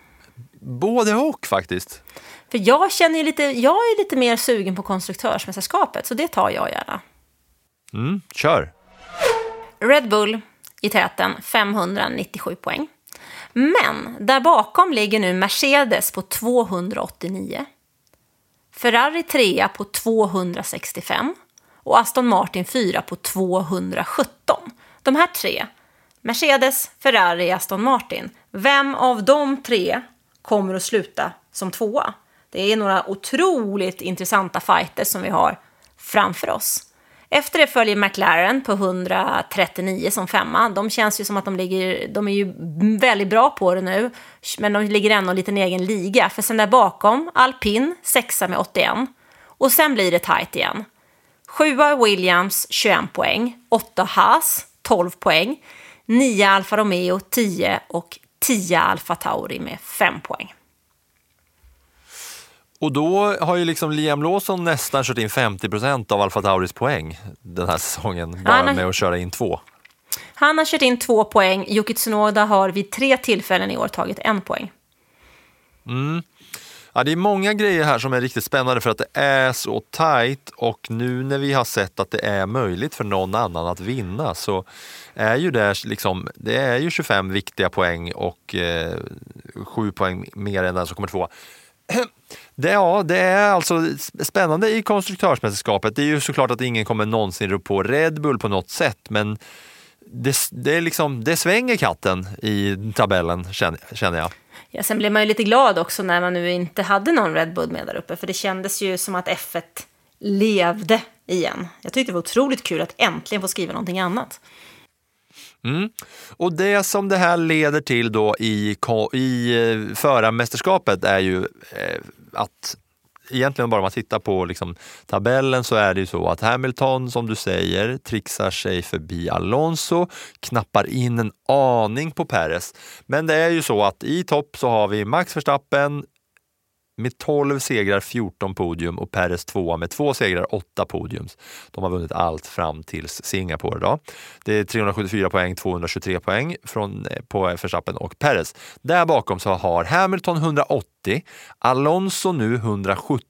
Både och faktiskt. För jag känner lite, jag är lite mer sugen på konstruktörsmästerskapet, så det tar jag gärna. Mm, kör! Red Bull i täten, 597 poäng. Men där bakom ligger nu Mercedes på 289. Ferrari 3 på 265 och Aston Martin 4 på 217. De här tre, Mercedes, Ferrari, Aston Martin, vem av de tre kommer att sluta som tvåa? Det är några otroligt intressanta fighter som vi har framför oss. Efter det följer McLaren på 139 som femma. De känns ju som att de ligger, de är ju väldigt bra på det nu, men de ligger ändå i en liten egen liga. För sen där bakom, Alpin sexa med 81. Och sen blir det tajt igen. Sjua Williams 21 poäng, åtta Haas 12 poäng, nio Alfa Romeo 10 och 10 Alfa Tauri med 5 poäng. Och då har ju liksom Liam Lawson nästan kört in 50 procent av Alfa Tauris poäng den här säsongen, bara har- med att köra in två. Han har kört in två poäng, Yuki Tsunoda har vid tre tillfällen i år tagit en poäng. Ja, det är många grejer här som är riktigt spännande för att det är så tajt och nu när vi har sett att det är möjligt för någon annan att vinna så är ju det liksom, det är ju 25 viktiga poäng och eh, 7 poäng mer än den som kommer två. [clears throat] Det, ja, det är alltså spännande i konstruktörsmästerskapet. Det är ju såklart att ingen kommer någonsin rå på Red Bull på något sätt, men det, det, är liksom, det svänger katten i tabellen känner, jag. Ja, sen blev man ju lite glad också när man nu inte hade någon Red Bull med där uppe, för det kändes ju som att F1 levde igen. Jag tyckte det var otroligt kul att äntligen få skriva någonting annat. Mm. Och det som det här leder till då i, i eh, förarmästerskapet är ju eh, att egentligen bara om man tittar på liksom tabellen så är det ju så att Hamilton, som du säger, trixar sig förbi Alonso, knappar in en aning på Perez. Men det är ju så att i topp så har vi Max Verstappen med 12 segrar, 14 podium och Perez tvåa med två segrar, 8 podiums. De har vunnit allt fram till Singapore. Då. Det är 374 poäng, 223 poäng från, eh, på Verstappen och Perez. Där bakom så har Hamilton 180, Alonso nu 170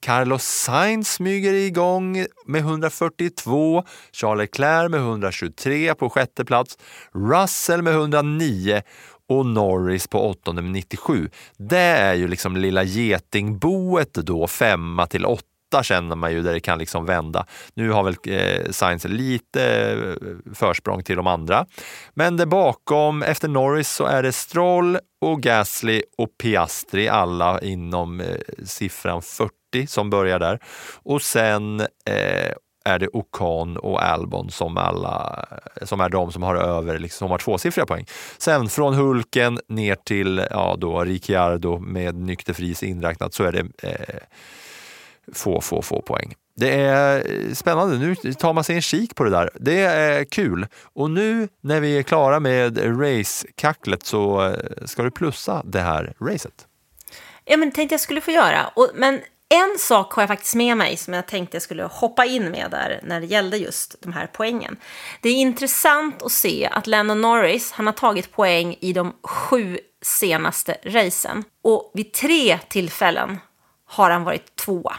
Carlos Sainz smyger igång med 142, Charles Leclerc med 123 på sjätte plats, Russell med 109 och Norris på åttonde med 97. Det är ju liksom lilla getingboet då, femma till åtta känner man ju där det kan liksom vända. Nu har väl eh, Sainz lite eh, försprång till de andra. Men där bakom, efter Norris, så är det Stroll och Gasly och Piastri, alla inom eh, siffran 40 som börjar där. Och sen eh, är det Ocon och Albon som, alla, som är de som har över, liksom, som har tvåsiffriga poäng. Sen från Hulken ner till ja, då, Ricciardo med nykterfris inräknat så är det eh, få, få, få poäng. Det är eh, spännande. Nu tar man sig en kik på det där. Det är eh, kul. Och nu när vi är klara med racekacklet så eh, ska du plussa det här racet. Ja, men tänkte jag skulle få göra. Och, men en sak har jag faktiskt med mig som jag tänkte jag skulle hoppa in med där när det gällde just de här poängen. Det är intressant att se att Lennon Norris, han har tagit poäng i de sju senaste racen. Och vid tre tillfällen har han varit tvåa.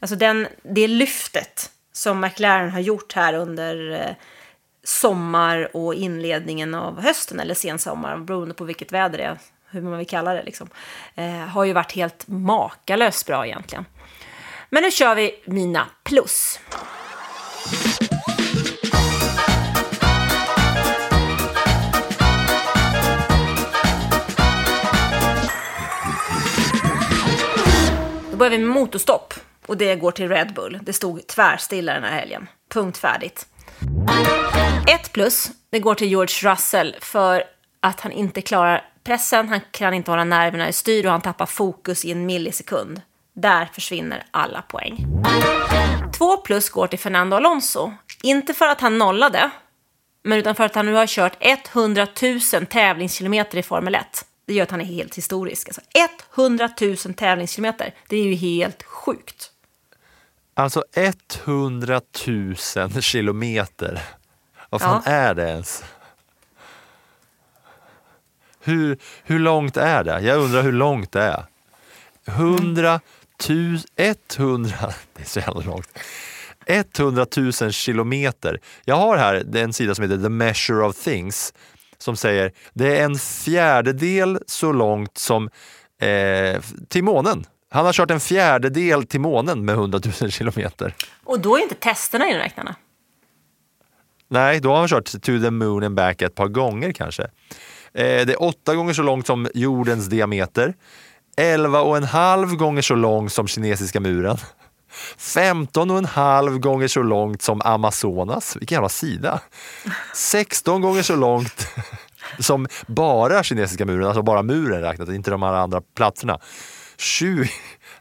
Alltså den, det lyftet som McLaren har gjort här under eh, sommar och inledningen av hösten eller sensommar, beroende på vilket väder det är, hur man vill kalla det, liksom, eh, har ju varit helt makalöst bra egentligen. Men nu kör vi mina plus. Då börjar vi med motorstopp. Och det går till Red Bull. Det stod tvärstilla den här helgen. Punkt färdigt. Ett plus, det går till George Russell för att han inte klarar pressen, han kan inte hålla nerverna i styr och han tappar fokus i en millisekund. Där försvinner alla poäng. Två plus går till Fernando Alonso. Inte för att han nollade, men utan för att han nu har kört 100 000 tävlingskilometer i Formel 1. Det gör att han är helt historisk. Alltså 100 000 tävlingskilometer, det är ju helt sjukt. Alltså 100 000 kilometer. Vad fan Ja. är det ens? Hur, hur långt är det? Jag undrar hur långt det är. 100 000, 100, det är så jävla långt. 100 000 kilometer. Jag har här en sida som heter The Measure of Things som säger det är en fjärdedel så långt som eh, till månen. Han har kört en fjärdedel till månen med 100 000 kilometer. Och då är inte testerna inräknade. Nej, då har han kört to the moon and back ett par gånger kanske. Eh, det är åtta gånger så långt som jordens diameter. Elva och en halv gånger så lång som kinesiska muren. 15 och en halv gånger så långt som Amazonas. Vilken jävla sida! 16 gånger så långt [laughs] som bara kinesiska muren, alltså bara muren räknat, inte de här andra platserna. 20,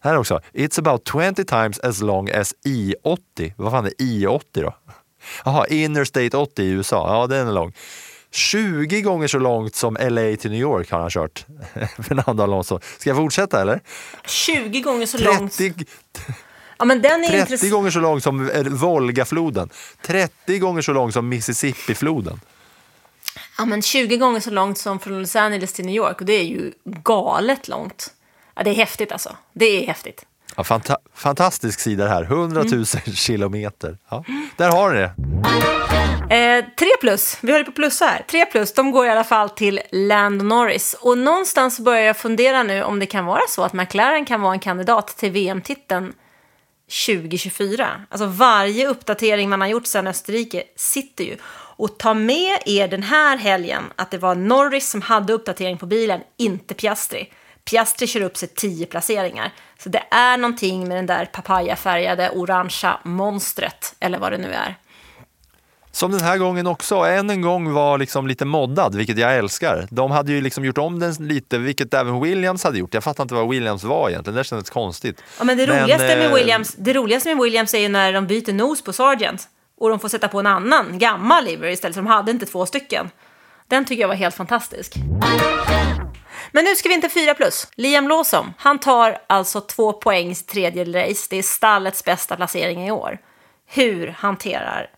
här också. It's about 20 times as long as I-80. Vad fan är I-80 då? Jaha, Interstate 80 i USA. Ja, den är lång. 20 gånger så långt som LA till New York har han kört. [laughs] Fernando Alonso. Ska jag fortsätta eller? 20 gånger så långt. 30, Ja, men den är 30 intressant. gånger så lång som eh, Volgafloden. 30 gånger så lång som Mississippifloden. Ja, men 20 gånger så långt som från Los Angeles till New York. Och det är ju galet långt. Ja, det är häftigt alltså. Det är häftigt. Ja, fanta fantastisk sida det här. 100 000 kilometer. Ja, där har ni det. Eh, tre plus, vi håller på plus här. Tre plus, de går i alla fall till Lando Norris. Och någonstans börjar jag fundera nu om det kan vara så att McLaren kan vara en kandidat till VM-titeln 2024. Alltså varje uppdatering man har gjort sedan Österrike sitter ju. Och ta med er den här helgen att det var Norris som hade uppdatering på bilen, inte Piastri. Piastri kör upp sig 10 placeringar. Så det är någonting med den där papayafärgade orangea monstret, eller vad det nu är. Som den här gången också, än en gång var liksom lite moddad, vilket jag älskar. De hade ju liksom gjort om den lite, vilket även Williams hade gjort. Jag fattar inte vad Williams var egentligen, det kändes konstigt. Ja, men det, Men, roligaste med eh, Williams, det roligaste med Williams är ju när de byter nos på Sargent och de får sätta på en annan, gammal livery istället, för de hade inte två stycken. Den tycker jag var helt fantastisk. Men nu ska vi inte fyra plus. Liam Lawson, han tar alltså två poäng i sitt tredje race. Det är stallets bästa placering i år. Hur hanterar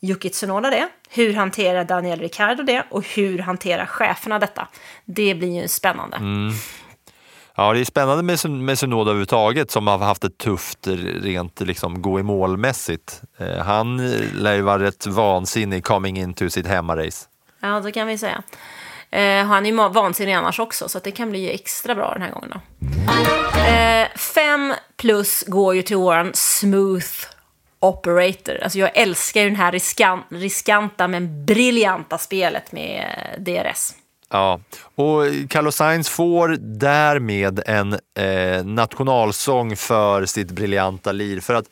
Yuki Tsunoda det? Hur hanterar Daniel Ricciardo det? Och hur hanterar cheferna detta? Det blir ju spännande. Mm. Ja, det är spännande med, med Sunoda överhuvudtaget som har haft det tufft rent liksom, gå i målmässigt. Eh, han eh, lär ju vara rätt vansinnig coming into sitt hemmarace. Ja, det kan vi säga. Eh, han är ju vansinnig annars också, så det kan bli extra bra den här gången. Då. Eh, fem plus går ju till våran smooth operator. Alltså jag älskar ju den här riskan- riskanta men briljanta spelet med eh, DRS. Ja, och Carlos Sainz får därmed en eh, nationalsång för sitt briljanta lir. För att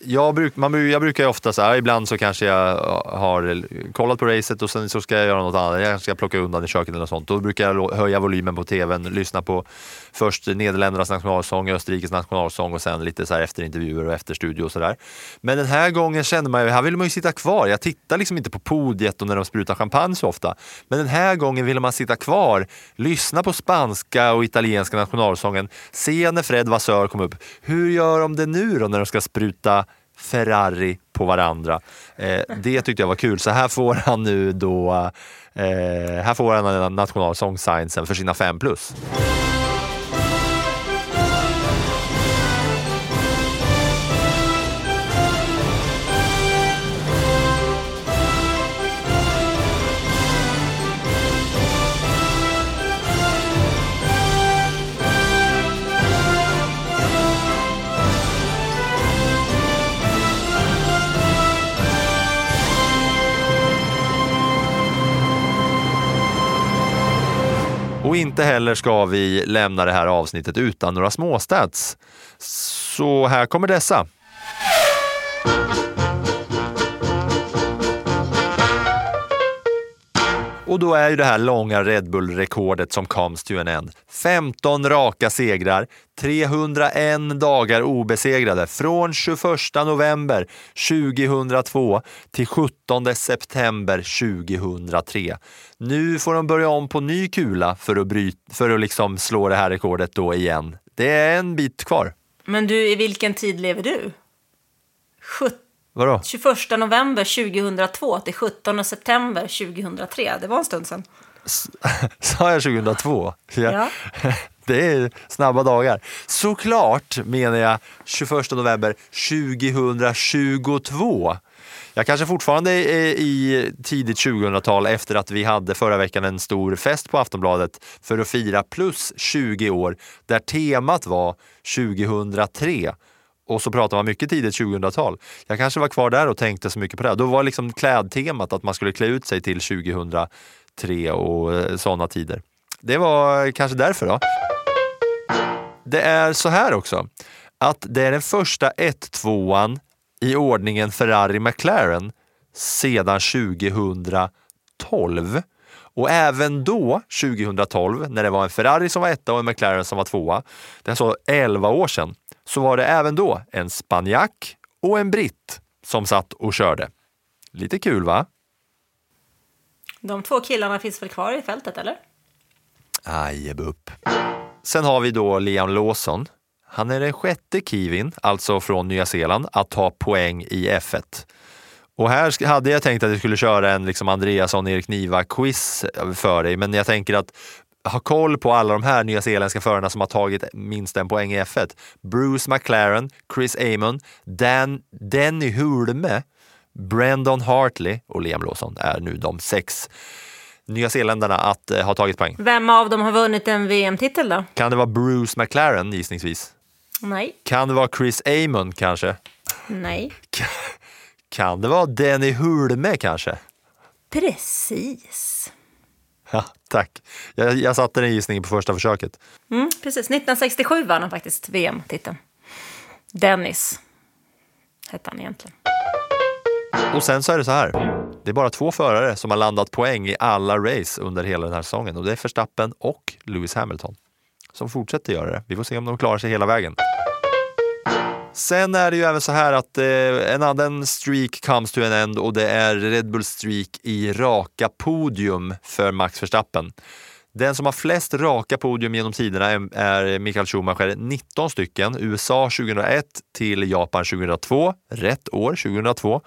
jag, bruk, man, jag brukar ju ofta så här, ibland så kanske jag har kollat på racet och sen så ska jag göra något annat. Jag ska plocka undan i köket eller något sånt. Då brukar jag höja volymen på tvn, lyssna på först Nederländernas nationalsång, Österrikes nationalsång och sen lite så här efterintervjuer och efterstudio och sådär. Men den här gången kände man ju, här vill man ju sitta kvar. Jag tittar liksom inte på podiet och när de sprutar champagne så ofta. Men den här gången ville man sitta kvar, lyssna på spanska och italienska nationalsången, se när Fred Vassör kom upp. Hur gör de det nu då när de ska spruta Ferrari på varandra? Eh, det tyckte jag var kul. Så här får han nu då eh, här får han en nationalsång för sina fem plus. Och inte heller ska vi lämna det här avsnittet utan några småstats. Så här kommer dessa. Och då är ju det här långa Red Bull-rekordet som comes to an end. 15 raka segrar, 301 dagar obesegrade från 21 november 2002 till 17 september 2003. Nu får de börja om på ny kula för att, bryta, för att liksom slå det här rekordet då igen. Det är en bit kvar. Men du, i vilken tid lever du? 17 Vadå? 21 november 2002 till 17 september 2003. Det var en stund sedan. [laughs] Sa jag 2002? Ja. [laughs] Det är snabba dagar. Såklart menar jag 21 november 2022. Jag kanske fortfarande är i tidigt 2000-tal efter att vi hade förra veckan en stor fest på Aftonbladet för att fira plus 20 år där temat var 2003 och så pratar man mycket tidigt 2000-tal. Jag kanske var kvar där och tänkte så mycket på det. Då var liksom klädtemat att man skulle klä ut sig till 2003 och eh, sådana tider. Det var kanske därför då. Det är så här också, att det är den första 1-2an i ordningen Ferrari McLaren sedan 2012. Och även då, 2012, när det var en Ferrari som var etta och en McLaren som var tvåa, det är så 11 år sedan, så var det även då en spanjack och en britt som satt och körde. Lite kul va? De två killarna finns väl kvar i fältet, eller? Ajebupp. Sen har vi då Liam Lawson. Han är den sjätte kiwin, alltså från Nya Zeeland, att ta poäng i F1. Och här hade jag tänkt att jag skulle köra en liksom Andreasson, Erik Niva-quiz för dig, men jag tänker att ha koll på alla de här nyzeeländska förarna som har tagit minst en poäng i F1. Bruce McLaren, Chris Amon, Dan, Denny Hulme, Brandon Hartley och Liam Lawson är nu de sex nyzeeländarna att eh, ha tagit poäng. Vem av dem har vunnit en VM-titel då? Kan det vara Bruce McLaren gissningsvis? Nej. Kan det vara Chris Amon kanske? Nej. Kan det vara Denny Hulme kanske? Precis. Ja, tack. Jag, jag satte den gissningen på första försöket. Mm, precis. 1967 vann han faktiskt VM-titeln. Dennis hette han egentligen. Och sen så är det så här. Det är bara två förare som har landat poäng i alla race under hela den här säsongen och det är Verstappen och Lewis Hamilton som fortsätter göra det. Vi får se om de klarar sig hela vägen. Sen är det ju även så här att eh, en annan streak comes to an end och det är Red Bull streak i raka podium för Max Verstappen. Den som har flest raka podium genom tiderna är, är Michael Schumacher, 19 stycken. USA 2001 till Japan 2002, rätt år 2002.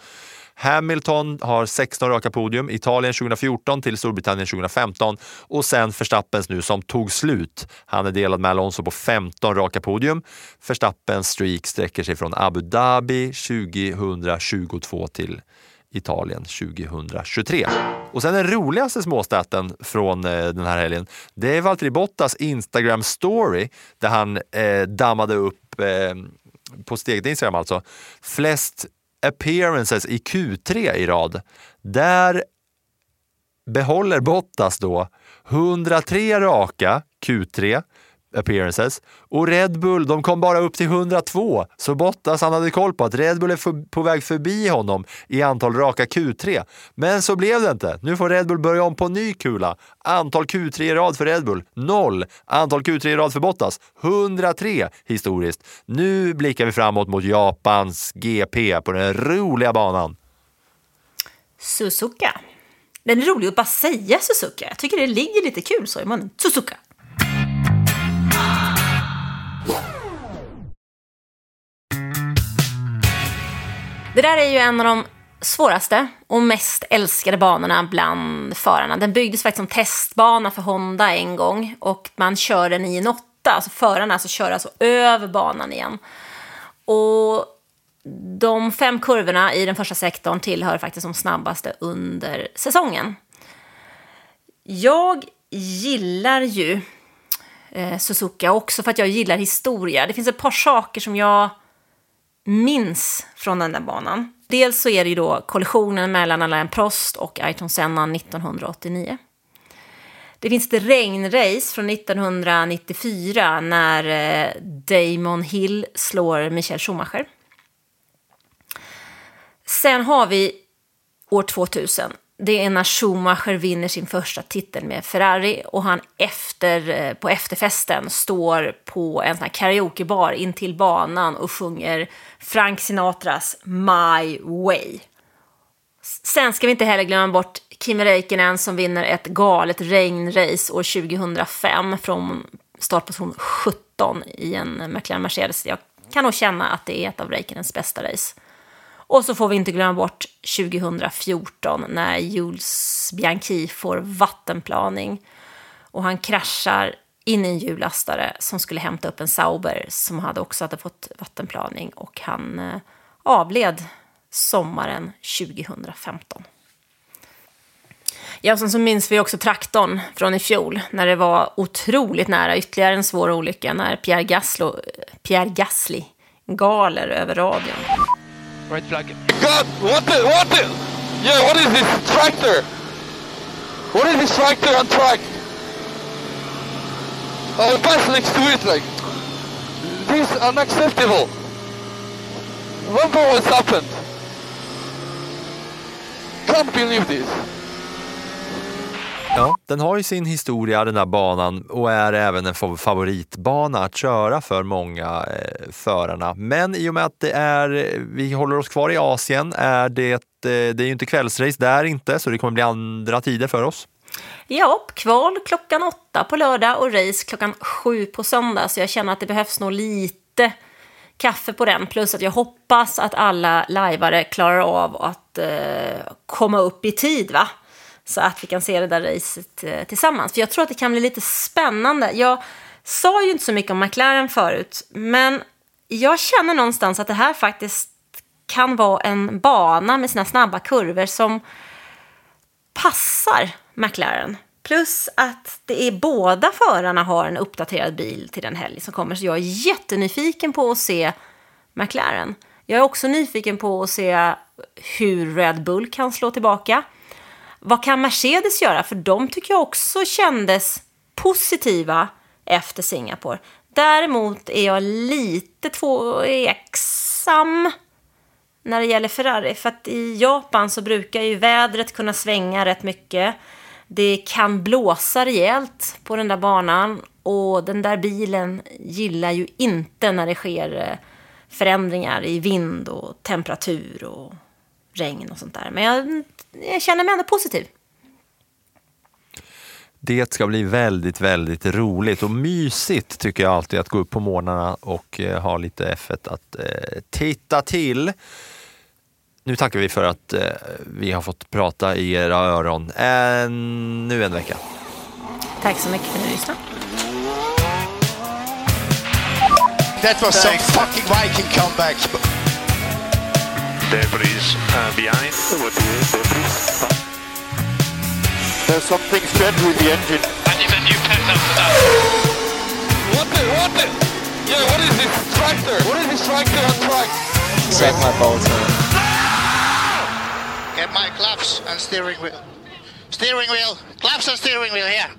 Hamilton har 16 raka podium, Italien 2014 till Storbritannien 2015 och sen Verstappens nu som tog slut. Han är delad med Alonso på 15 raka podium. Verstappens streak sträcker sig från Abu Dhabi 2022 till Italien 2023. Och sen den roligaste småstaten från eh, den här helgen, det är Valtteri Bottas Instagram story där han eh, dammade upp, eh, på sitt eget Instagram alltså, flest appearances i Q3 i rad. Där behåller Bottas då 103 raka Q3 appearances och Red Bull de kom bara upp till 102 så Bottas han hade koll på att Red Bull är för, på väg förbi honom i antal raka Q3. Men så blev det inte. Nu får Red Bull börja om på ny kula. Antal Q3 i rad för Red Bull, noll. Antal Q3 i rad för Bottas, 103 historiskt. Nu blickar vi framåt mot Japans GP på den roliga banan. Suzuka. Den är rolig att bara säga Suzuka. Jag tycker det ligger lite kul så i munnen. Suzuka. Det där är ju en av de svåraste och mest älskade banorna bland förarna. Den byggdes faktiskt som testbana för Honda en gång och man kör den i en åtta. Alltså förarna alltså kör alltså över banan igen. Och de fem kurvorna i den första sektorn tillhör faktiskt de snabbaste under säsongen. Jag gillar ju eh, Suzuka också för att jag gillar historia. Det finns ett par saker som jag minns från den där banan. Dels så är det ju då kollisionen mellan Alain Prost och Ayrton Senna 1989. Det finns ett regnrace från 1994 när eh, Damon Hill slår Michael Schumacher. Sen har vi år 2000. Det är när Schumacher vinner sin första titel med Ferrari och han efter, eh, på efterfesten står på en sån här karaokebar in till banan och sjunger Frank Sinatras My Way. Sen ska vi inte heller glömma bort Kimi Räikkönen som vinner ett galet regnrace år 2005 från startposition 17 i en McLaren Mercedes. Jag kan nog känna att det är ett av Räikkönens bästa race. Och så får vi inte glömma bort 2014 när Jules Bianchi får vattenplaning och han kraschar in i en hjullastare som skulle hämta upp en Sauber som hade också hade fått vattenplaning och han eh, avled sommaren 2015. Ja, sen så minns vi också traktorn från i fjol när det var otroligt nära ytterligare en svår olycka när Pierre, Gaslo, eh, Pierre Gasly galer över radion. Right flag. God, what the, what the? Yeah, what is this tractor? What is this tractor on track? Oh, I passed next to it, like, this is unacceptable. What has happened? Can't believe this. Ja, den har ju sin historia den här banan och är även en favoritbana att köra för många eh, förarna. Men i och med att det är, vi håller oss kvar i Asien, är det, eh, det är ju inte kvällsrace där inte, så det kommer bli andra tider för oss. Ja, kval klockan åtta på lördag och race klockan sju på söndag. Så jag känner att det behövs nog lite kaffe på den. Plus att jag hoppas att alla lajvare klarar av att eh, komma upp i tid. va? Så att vi kan se det där racet eh, tillsammans. För jag tror att det kan bli lite spännande. Jag sa ju inte så mycket om McLaren förut. Men jag känner någonstans att det här faktiskt kan vara en bana med sina snabba kurvor som passar McLaren. Plus att det är båda förarna har en uppdaterad bil till den helg som kommer. Så jag är jättenyfiken på att se McLaren. Jag är också nyfiken på att se hur Red Bull kan slå tillbaka. Vad kan Mercedes göra? För de tycker jag också kändes positiva efter Singapore. Däremot är jag lite tveksam när det gäller Ferrari. För att i Japan så brukar ju vädret kunna svänga rätt mycket. Det kan blåsa rejält på den där banan och den där bilen gillar ju inte när det sker eh, förändringar i vind och temperatur och regn och sånt där. Men jag, jag känner mig ändå positiv. Det ska bli väldigt, väldigt roligt och mysigt tycker jag alltid att gå upp på morgnarna och eh, ha lite F1 att eh, titta till. Nu tackar vi för att eh, vi har fått prata i era öron ännu en vecka. Tack så mycket för att ni lyssnade. That was some fucking Viking comeback. Debris uh, behind. There's something strange with the engine. And you've a new pet after that. What the, what the? Yeah, what is this tractor? What is this tractor on track? Check my bolts, man. Get my claps and steering wheel. Steering wheel. Claps and steering wheel here.